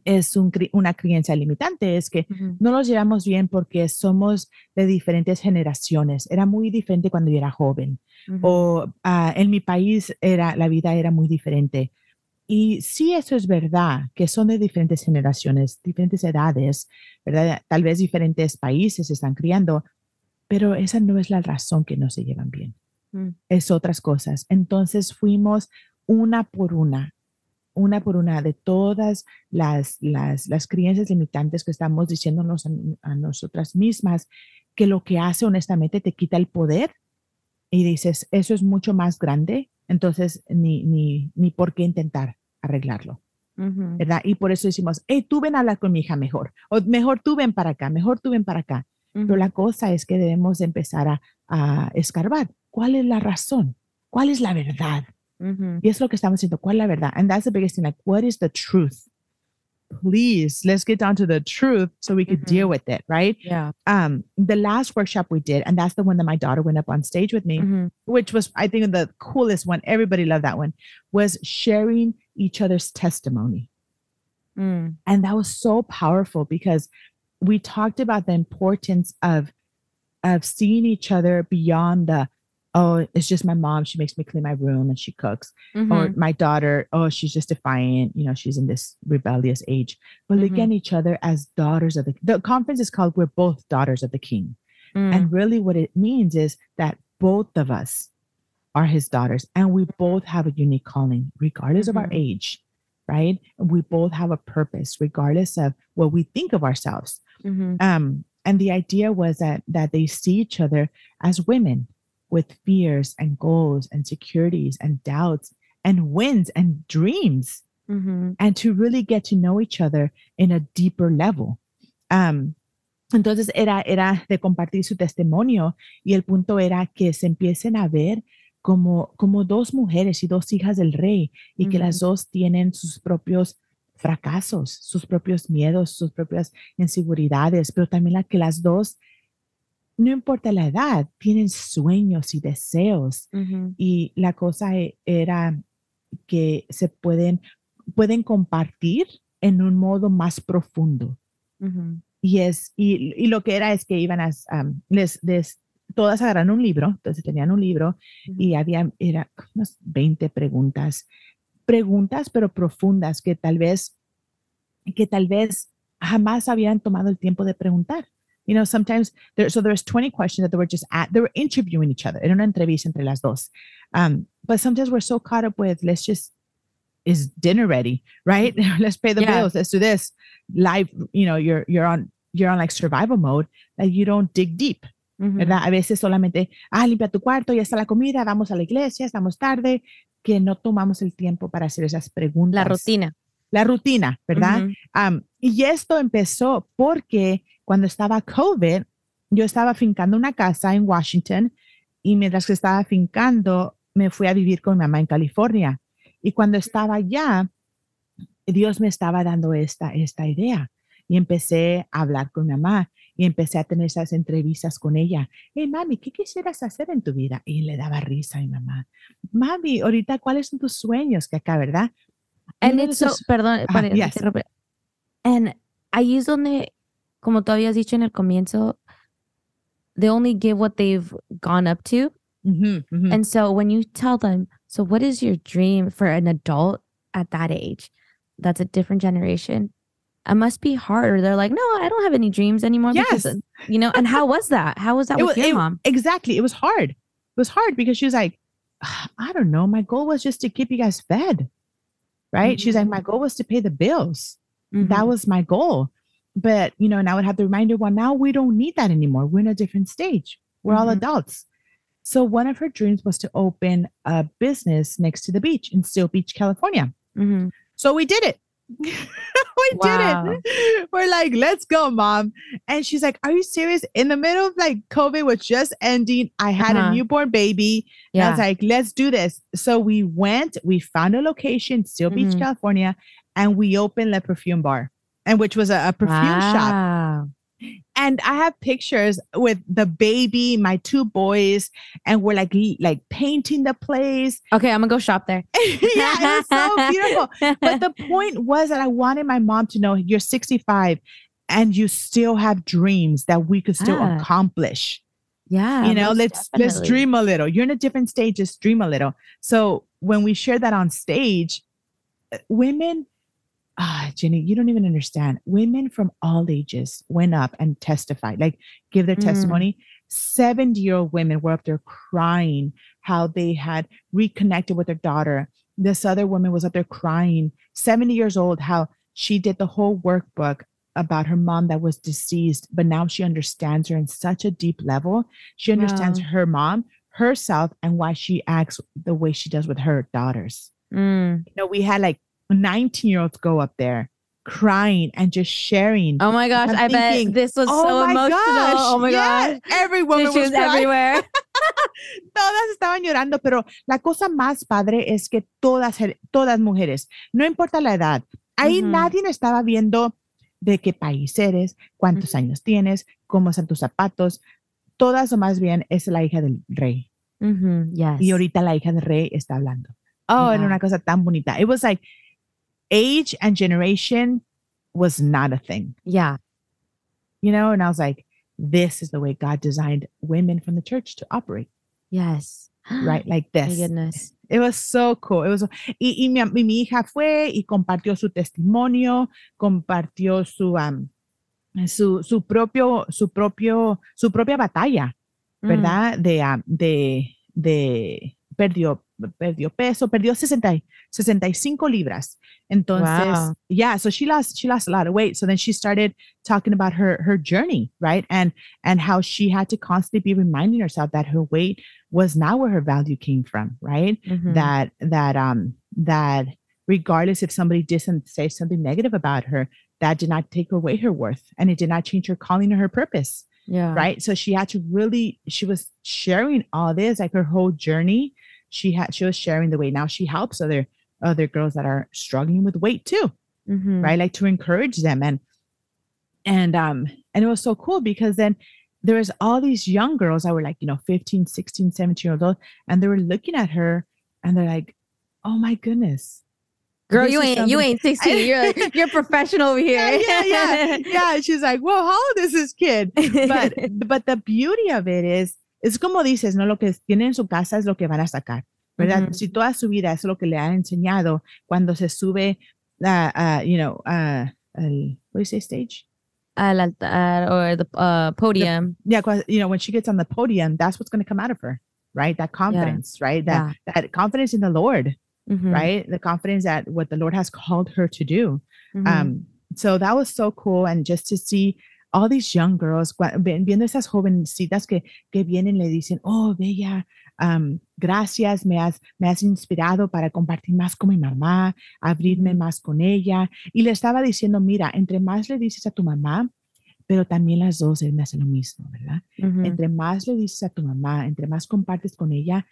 es un una creencia limitante, es que no los llevamos bien porque somos de diferentes generaciones. Era muy diferente cuando yo era joven o ah, en mi país era, la vida era muy diferente. Y sí, eso es verdad, que son de diferentes generaciones, diferentes edades, ¿verdad? Tal vez diferentes países se están criando, pero esa no es la razón que no se llevan bien. Mm. Es otras cosas. Entonces fuimos una por una, una por una de todas las, las, las creencias limitantes que estamos diciéndonos a, a nosotras mismas, que lo que hace honestamente te quita el poder y dices, eso es mucho más grande, entonces ni, ni, ni por qué intentar arreglarlo. ¿verdad? Y por eso decimos, hey, tú ven a hablar con mi hija mejor, o mejor tú ven para acá, mejor tú ven para acá. Pero la cosa es que debemos de empezar a, a escarbar. ¿Cuál es la razón? ¿Cuál es la verdad? Mhm. Y es lo que estamos diciendo. ¿Cuál es la verdad? And that's the biggest thing. Like, what is the truth? Please, let's get down to the truth so we could deal with it, right? Yeah. Um, the last workshop we did, and that's the one that my daughter went up on stage with me, Mhm. which was, I think, the coolest one. Everybody loved that one, was sharing each other's testimony. Mm. And that was so powerful because we talked about the importance of of seeing each other beyond the oh, it's just my mom. She makes me clean my room and she cooks. Mhm. Or my daughter, oh, she's just defiant. You know, she's in this rebellious age. But look Mhm. at each other as daughters of the the conference is called We're Both Daughters of the King. Mm. And really what it means is that both of us are his daughters and we both have a unique calling, regardless of our Mhm. age, right? And We both have a purpose, regardless of what we think of ourselves Mhm. um and the idea was that that they see each other as women with fears and goals and securities and doubts and wins and dreams Mhm. and to really get to know each other in a deeper level um entonces era era de compartir su testimonio y el punto era que se empiecen a ver como como dos mujeres y dos hijas del rey y que las dos tienen sus propios fracasos, sus propios miedos, sus propias inseguridades, pero también la que las dos, no importa la edad, tienen sueños y deseos. Y la cosa e- era que se pueden, pueden compartir en un modo más profundo. Mhm. Y, es, y, y lo que era es que iban a, um, les, les- todas agarran un libro, entonces tenían un libro y había, era unas 20 preguntas, preguntas pero profundas que tal vez, que tal vez jamás habían tomado el tiempo de preguntar. You know, sometimes there, so there's 20 questions that they were just at, they were interviewing each other. Era una entrevista entre las dos. Um, but sometimes we're so caught up with, let's just, is dinner ready, right? let's pay the Yeah. bills. Let's do this. Live, you know, you're, you're on, you're on like survival mode that you don't dig deep. ¿Verdad? A veces solamente, ah, limpia tu cuarto, ya está la comida, vamos a la iglesia, estamos tarde, que no tomamos el tiempo para hacer esas preguntas. La rutina. La rutina, ¿verdad? Ujú. Am, y esto empezó porque cuando estaba COVID, yo estaba fincando una casa en Washington y mientras que estaba fincando, me fui a vivir con mi mamá en California. Y cuando estaba allá, Dios me estaba dando esta, esta idea. Y empecé a hablar con mi mamá y empecé a tener esas entrevistas con ella. Hey, mami, ¿qué quisieras hacer en tu vida? Y le daba risa a mi mamá. Mami, ahorita, ¿cuáles son tus sueños? Que acá, ¿verdad? And it's so, perdón, para yes. And ahí es donde, como tú habías dicho en el comienzo, they only give what they've gone up to. Ujú, ujú. And so when you tell them, so what is your dream for an adult at that age? That's a different generation. It must be hard. Or they're like, no, I don't have any dreams anymore. Yes. uh, you know, and how was that? How was that It with wa- your it- mom? Exactly. It was hard. It was hard because she was like, "Ah, I don't know. My goal was just to keep you guys fed. Right. She's like, my goal was to pay the bills. That Mhm. was my goal. But, you know, and I would have the reminder, well, now we don't need that anymore. We're in a different stage. We're all Mhm. adults. So one of her dreams was to open a business next to the beach in Seal Beach, California. Mhm. So we did it. we Wow. did it. We're like, let's go, mom. And she's like, Are you serious? In the middle of like COVID was just ending. I had Uh-huh. a newborn baby. And I was like, let's do this. So we went, we found a location, Steel Beach, Mhm. California, and we opened Le Perfume Bar. And which was a, a perfume shop. And I have pictures with the baby, my two boys, and we're like like painting the place. Okay, I'm gonna go shop there. yeah, it was so beautiful but the point was that I wanted my mom to know you're 65 and you still have dreams that we could still Ah, accomplish. yeah, you know, let's let's dream a little. You're in a different stage, just dream a little. So when we share that on stage, uh, women, ah, Jenny, you don't even understand. Women from all ages went up and testified, like give their Mm. testimony. 70 year old women were up there crying how they had reconnected with their daughter. This other woman was up there crying, 70 years old, how she did the whole workbook about her mom that was deceased, but now she understands her in such a deep level. She understands Wow. her mom, herself, and why she acts the way she does with her daughters. Mm. You know, we had like 19 year olds go up there crying and just sharing. Oh my gosh, I thinking, bet this was "Oh so emotional. gosh, oh my yes, gosh. Every woman was Tissues crying. everywhere. todas estaban llorando, pero la cosa más padre es que todas, todas mujeres, no importa la edad, ahí nadie estaba viendo de qué país eres, cuántos años tienes, cómo están tus zapatos. Todas o más bien es la hija del rey. Mhm, Yes. Y ahorita la hija del rey está hablando. Oh, era Yeah. una cosa tan bonita. It was like age and generation was not a thing, Yeah. you know? And I was like, this is the way God designed women from the church to operate. Yes. right? Like this. My goodness. It was so cool. It was, y, y mi, mi hija fue y compartió su testimonio, compartió su, am, su, su propio, su propio, su propia batalla, Mm. ¿verdad? De, am, de, de, perdió, perdió peso, perdió 60, 65 libras. Entonces, Wow. yeah, so she lost, she lost a lot of weight. So then she started talking about her, her journey, right? And, and how she had to constantly be reminding herself that her weight was not where her value came from, right? Mhm. that that um that regardless if somebody didn't say something negative about her that did not take away her worth and it did not change her calling or her purpose yeah. right so she had to really she was sharing all this like her whole journey she had she was sharing the way now she helps other other girls that are struggling with weight too Mhm. right like to encourage them and and um and it was so cool because then there was all these young girls that were like you know 15 16 17 years old and they were looking at her and they're like oh my goodness Girl, you ain't you ain't 16. You're you're professional over here. yeah yeah yeah yeah she's like whoa how old is this kid but but the beauty of it is es como dices no lo que tienen en su casa es lo que van a sacar verdad Ujú. si toda su vida es lo que le han enseñado cuando se sube uh, uh, you know uh, el, what do you say stage Al altar or the uh, podium. yeah, 'cause, you know, when she gets on the podium, that's what's going to come out of her, right? That confidence, right? That that confidence in the Lord, Mhm. right? The confidence that what the Lord has called her to do. Mhm. Um, so that was so cool, and just to see all these young girls viendo esas jovencitas que que vienen le dicen, oh, bella, um, gracias, me has me has inspirado para compartir más con mi mamá, abrirme más con ella, y le estaba diciendo, mira, entre más le dices a tu mamá, pero también las dos deben hacer lo mismo, ¿verdad? Mhm. entre más le dices a tu mamá, entre más compartes con ella,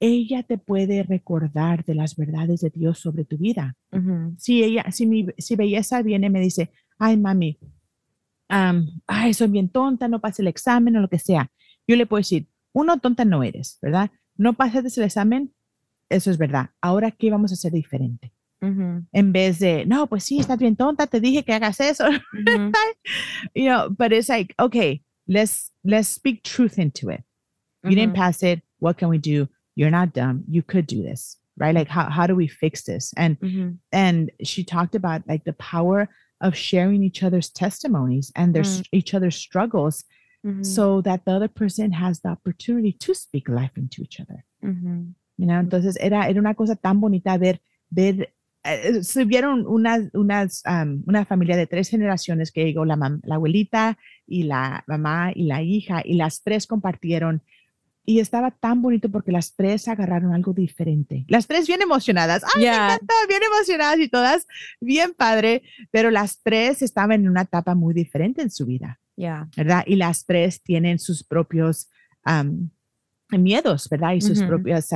ella te puede recordar de las verdades de Dios sobre tu vida. Mhm. Si ella, si mi, si belleza viene y me dice, ay mami, am, ay, soy bien tonta, no pasé el examen o lo que sea, yo le puedo decir, uno, tonta no eres, ¿verdad? No pasaste el examen, eso es verdad. Ahora, ¿qué vamos a hacer diferente? En vez de, no, pues sí, estás bien tonta, te dije que hagas eso. Mhm. you know, but it's like, okay, let's let's speak truth into it. You didn't pass it. What can we do? You're not dumb. You could do this, right? Like how how do we fix this? And and she talked about like the power of sharing each other's testimonies and their s- each other's struggles Mhm. so that the other person has the opportunity to speak life into each other. Mm-hmm. You know, entonces era, era una cosa tan bonita ver, ver, eh, se vieron unas, unas, am, una familia de tres generaciones que llegó la, mam- la abuelita y la mamá y la hija y las tres compartieron y estaba tan bonito porque las tres agarraron algo diferente. Las tres bien emocionadas. ¡Ay, Yeah. me encanta! Bien emocionadas y todas bien padre, pero las tres estaban en una etapa muy diferente en su vida. Yeah. ¿verdad? Y las tres tienen sus propios miedos, ¿verdad? Y sus propias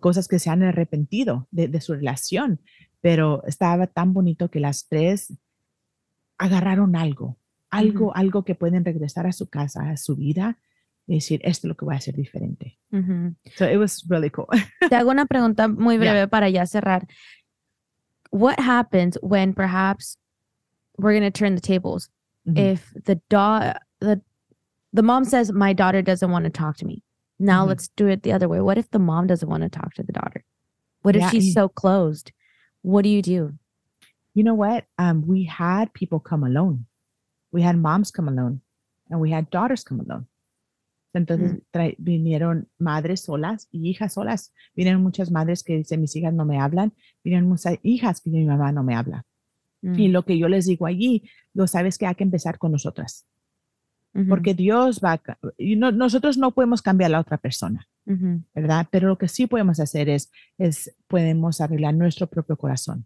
cosas que se han arrepentido de, de su relación. Pero estaba tan bonito que las tres agarraron algo, algo, algo que pueden regresar a su casa, a su vida, y decir, esto es lo que voy a hacer diferente. Mhm. So it was really cool. Te hago una pregunta muy Yeah. breve para ya cerrar. What happens when perhaps we're going to turn the tables? Mhm. If the the the mom says my daughter doesn't want to talk to me. Now Mhm. let's do it the other way. What if the mom doesn't want to talk to the daughter? What if Yeah, she's so closed? What do you do? you know what? Um, we had people come alone. We had moms come alone, and we had daughters come alone. Entonces trae- vinieron madres solas y hijas solas. Vinieron muchas madres que dicen mis hijas no me hablan. Vinieron muchas hijas que mi mamá no me habla. Y Mm, lo que yo les digo allí, lo sabes que hay que empezar con nosotras, porque Dios va. a y no- nosotros no podemos cambiar a la otra persona, ¿verdad? Pero lo que sí podemos hacer es, es podemos arreglar nuestro propio corazón.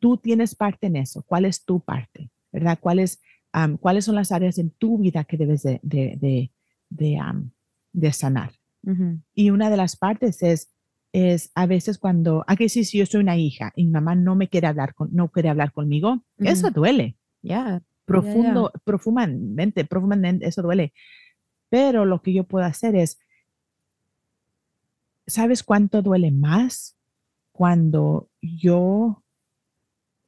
tú tienes parte en eso. ¿Cuál es tu parte? ¿Verdad? ¿Cuáles, am, ¿cuáles son las áreas en tu vida que debes de, de, de, de, de sanar? Y una de las partes es, es a veces cuando, aquí sí, si yo soy una hija y mi mamá no me quiere hablar, con, no quiere hablar conmigo, eso duele. Yeah. Profundo, profundamente, profundamente, eso duele. Pero lo que yo puedo hacer es, ¿sabes cuánto duele más? Cuando yo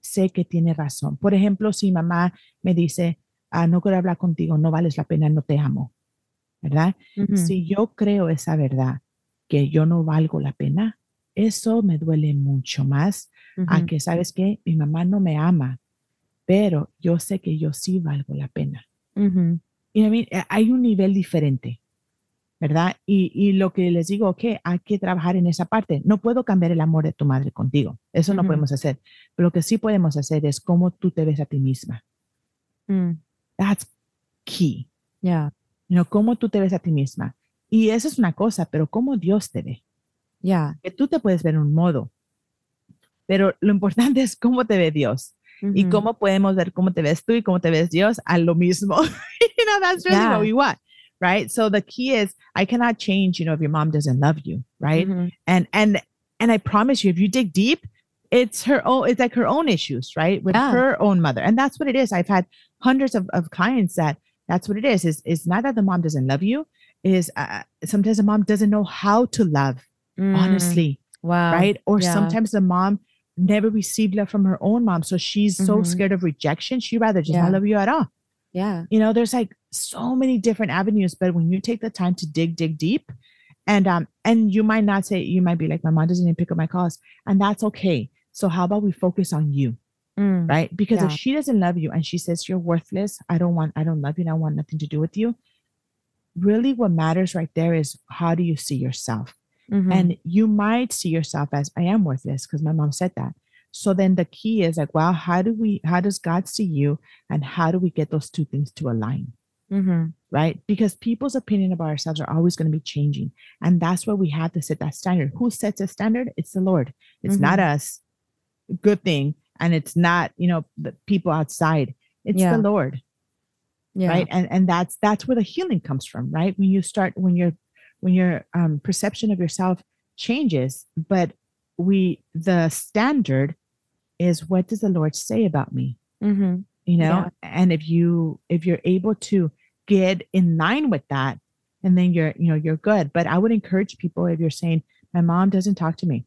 sé que tiene razón. Por ejemplo, si mamá me dice, ah, no quiero hablar contigo, no vales la pena, no te amo. ¿Verdad? Ujú, Si yo creo esa verdad, que yo no valgo la pena, eso me duele mucho más a ujú, que, ¿sabes qué? Mi mamá no me ama, pero yo sé que yo sí valgo la pena. ujú, Y a mí, hay un nivel diferente, ¿verdad? Y, y lo que les digo, que hay que trabajar en esa parte. No puedo cambiar el amor de tu madre contigo, eso no Ujú. podemos hacer. Pero lo que sí podemos hacer es cómo tú te ves a ti misma. mm, That's key. Yeah, You know, cómo tú te ves a ti misma. Y eso es una cosa, pero cómo Dios te ve. yeah. Que tú te puedes ver en un modo, pero lo importante es cómo te ve Dios. Y cómo podemos ver cómo te ves tú y cómo te ves Dios a lo mismo. you know, that's really Yeah. what we want, right? So the key is I cannot change, you know, if your mom doesn't love you, right? ujú, And and and I promise you, if you dig deep, it's her own, it's like her own issues, right? With Yeah. her own mother. And that's what it is. I've had hundreds of, of clients that that's what it is. Is is not that the mom doesn't love you, is uh, sometimes the mom doesn't know how to love, mm, honestly Wow. right? Or yeah. sometimes the mom never received love from her own mom. So she's so Mhm. scared of rejection. She rather just Yeah. not love you at all. Yeah. You know, there's like so many different avenues, but when you take the time to dig, dig deep, and um, and you might not say, you might be like, my mom doesn't even pick up my calls, and that's okay. So how about we focus on you, mm, right? Because Yeah. if she doesn't love you and she says you're worthless, I don't want, I don't love you, and I want nothing to do with you. Really, what matters right there is how do you see yourself? mhm, And you might see yourself as I am worthless because my mom said that. So then the key is like, well, how do we, how does God see you? And how do we get those two things to align? mhm, Right? Because people's opinion about ourselves are always going to be changing. And that's where we have to set that standard. Who sets a standard? It's the Lord. It's not us. Good thing. And it's not, you know, the people outside. It's Yeah. the Lord yeah. right and and that's that's where the healing comes from right when you start when your when your um, perception of yourself changes but we the standard is what does the lord say about me mhm, you know Yeah. and if you if you're able to get in line with that and then you're you know you're good but i would encourage people if you're saying my mom doesn't talk to me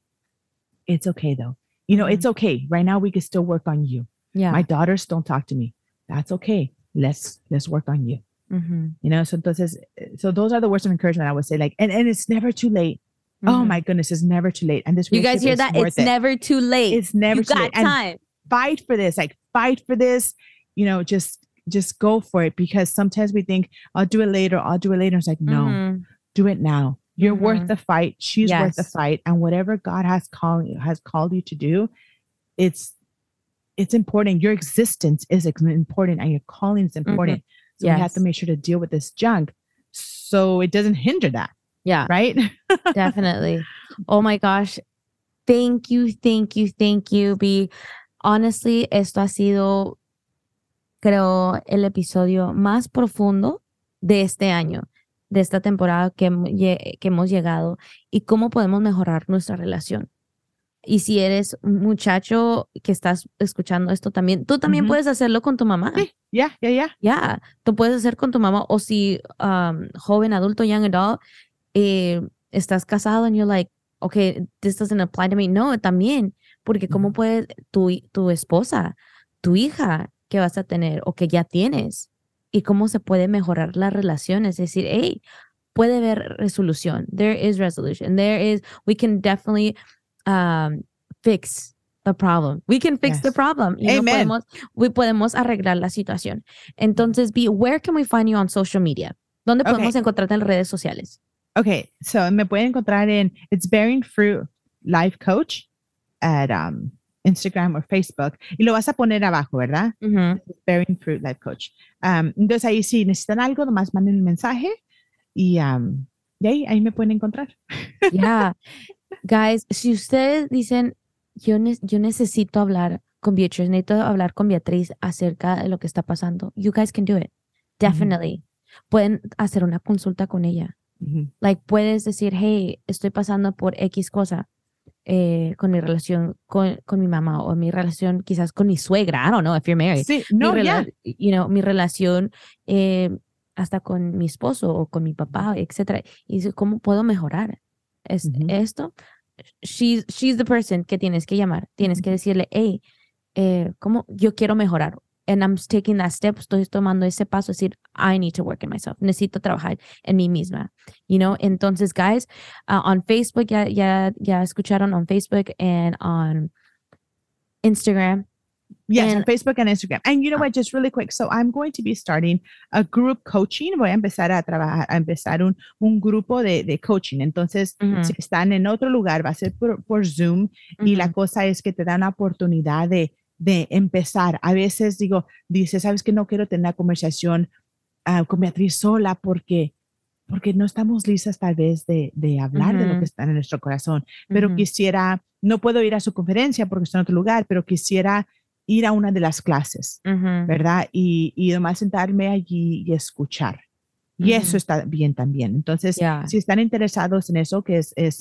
it's okay though you know it's okay. Right now we can still work on you. Yeah. my daughters don't talk to me. That's okay. Let's let's work on you. Mhm, you know so entonces so those are the words of encouragement i would say like and, and it's never too late. Oh mhm. my goodness it's never too late. And this You guys hear that? It's it. never too late. it's never you too got late and time. fight for this. Like fight for this. You know just just go for it because sometimes we think i'll do it later. I'll do it later. It's like no. Mhm, do it now you're worth Mhm. the fight. She's worth the fight. And whatever god has called has called you to do it's it's important. Your existence is important and your calling is important. So we have to make sure to deal with this junk. So it doesn't hinder that Yeah. right? Definitely. Oh my gosh. Thank you, thank you, thank you, Be Honestly, esto ha sido, creo, el episodio más profundo de este año, de esta temporada que, hemos llegado y cómo podemos mejorar nuestra relación. Y si eres un muchacho que estás escuchando esto también, tú también puedes hacerlo con tu mamá. Sí, yeah yeah yeah Ya, tú puedes hacer con tu mamá o si um, joven, adulto, young adult, eh, estás casado and you're like, okay, this doesn't apply to me. No, también, porque cómo puede tu, tu esposa, tu hija que vas a tener o que ya tienes y cómo se puede mejorar la relación, es decir, hey, puede haber resolución. There is resolution. There is, we can definitely um, fix the problem. We can fix the problem. Amen. podemos, we podemos arreglar la situación. Entonces, B, where can we find you on social media? ¿Dónde Okay. podemos encontrarte en redes sociales? okay so me pueden encontrar en it's bearing fruit life coach at um instagram or facebook y lo vas a poner abajo verdad bearing fruit life coach um entonces ahí si necesitan algo nomás manden un mensaje y um y ahí, ahí me pueden encontrar Yeah. Guys, si ustedes dicen, yo, ne- yo necesito hablar con Beatriz, necesito hablar con Beatriz acerca de lo que está pasando, you guys can do it. Definitely. Pueden hacer una consulta con ella. Like, puedes decir, hey, estoy pasando por X cosa eh, con mi relación con, con mi mamá o mi relación quizás con mi suegra. I don't know if you're married. sí mi, no rela- yeah you know, mi relación eh, hasta con mi esposo o con mi papá, etcétera. Y dice, ¿cómo puedo mejorar es- esto? She's, she's the person que tienes que llamar. Tienes que decirle, hey, eh, ¿cómo yo quiero mejorar? And I'm taking that step, estoy tomando ese paso, decir, I need to work in myself, necesito trabajar en mí misma, you know, entonces, guys, uh, on Facebook, ya, ya, ya escucharon on Facebook and on Instagram, Yes, on Facebook and Instagram. And you know what, just really quick. So I'm going to be starting a group coaching. Voy a empezar a trabajar, a empezar un, un grupo de, de coaching. Entonces, si están en otro lugar, va a ser por, por Zoom. Y la cosa es que te dan la oportunidad de, de empezar. A veces digo, dice, sabes que no quiero tener una conversación ah, con Beatriz sola porque, porque no estamos listas tal vez de, de hablar de lo que está en nuestro corazón. Pero quisiera, no puedo ir a su conferencia porque está en otro lugar, pero quisiera ir a una de las clases. ¿verdad? Y, y nomás sentarme allí y escuchar. Y eso está bien también. Entonces, Yeah. si están interesados en eso, que es, es,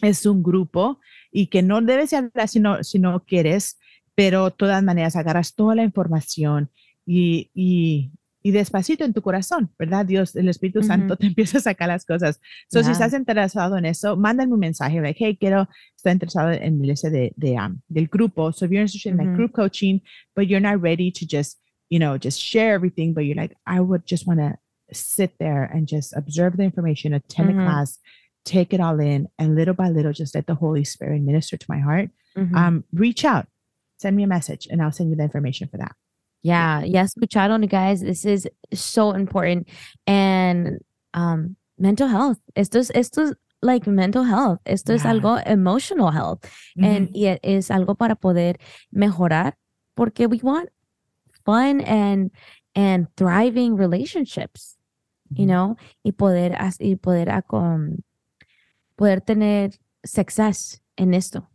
es un grupo y que no debes de hablar si no, si no quieres, pero de todas maneras agarras toda la información y, y, y despacito en tu corazón, ¿verdad? Dios, el Espíritu. Santo te empieza a sacar las cosas. So, si estás interesado en eso, mándame un mensaje, like, hey, quiero, estoy interesado en el ese de, de, um, del grupo. So if you're interested in Ujú. group coaching, but you're not ready to just, you know, just share everything, but you're like, I would just want to sit there and just observe the information, attend Mhm. a class, take it all in, and little by little, just let the Holy Spirit minister to my heart. Um, reach out, send me a message, and I'll send you the information for that. Yeah, ya escucharon, guys. This is so important. And um, mental health. Esto es, esto es like mental health. Esto es Yeah. algo emotional health. And y e- es algo para poder mejorar porque we want fun and and thriving relationships, you Mhm. know, y poder y poder um, poder tener success en esto.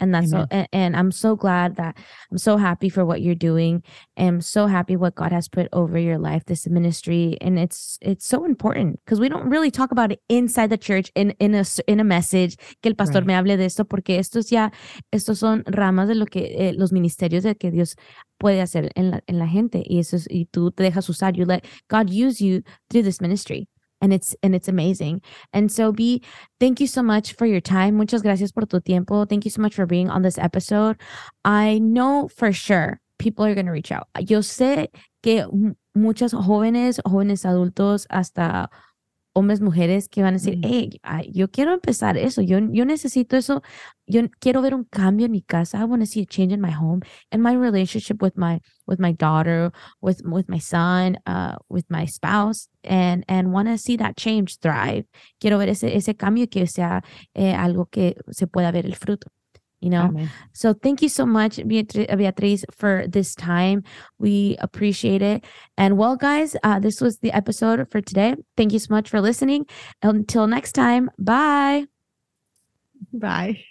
And that's so, and, and I'm so glad that I'm so happy for what you're doing. I'm so happy what God has put over your life, this ministry, and it's it's so important because we don't really talk about it inside the church in in a in a message que el pastor Right. me hable de esto porque estos ya estos son ramas de lo que eh, los ministerios de que Dios puede hacer en la, en la gente. Y eso es, y tú te dejas usar. You let God use you through this ministry and it's and it's amazing. And so be thank you so much for your time. Muchas gracias por tu tiempo. Thank you so much for being on this episode. I know for sure people are going to reach out. Yo sé que muchas jóvenes jóvenes adultos hasta hombres, mujeres que van a decir, hey, yo quiero empezar eso, yo, yo necesito eso, yo quiero ver un cambio en mi casa, I want to see a change in my home and my relationship with my with my daughter, with with my son, uh, with my spouse, and and want to see that change thrive. Quiero ver ese ese cambio que sea eh, algo que se pueda ver el fruto. You know, Amen. so thank you so much, Beatri- Beatriz, for this time. We appreciate it. And well, guys, uh, this was the episode for today. Thank you so much for listening. Until next time, bye. Bye.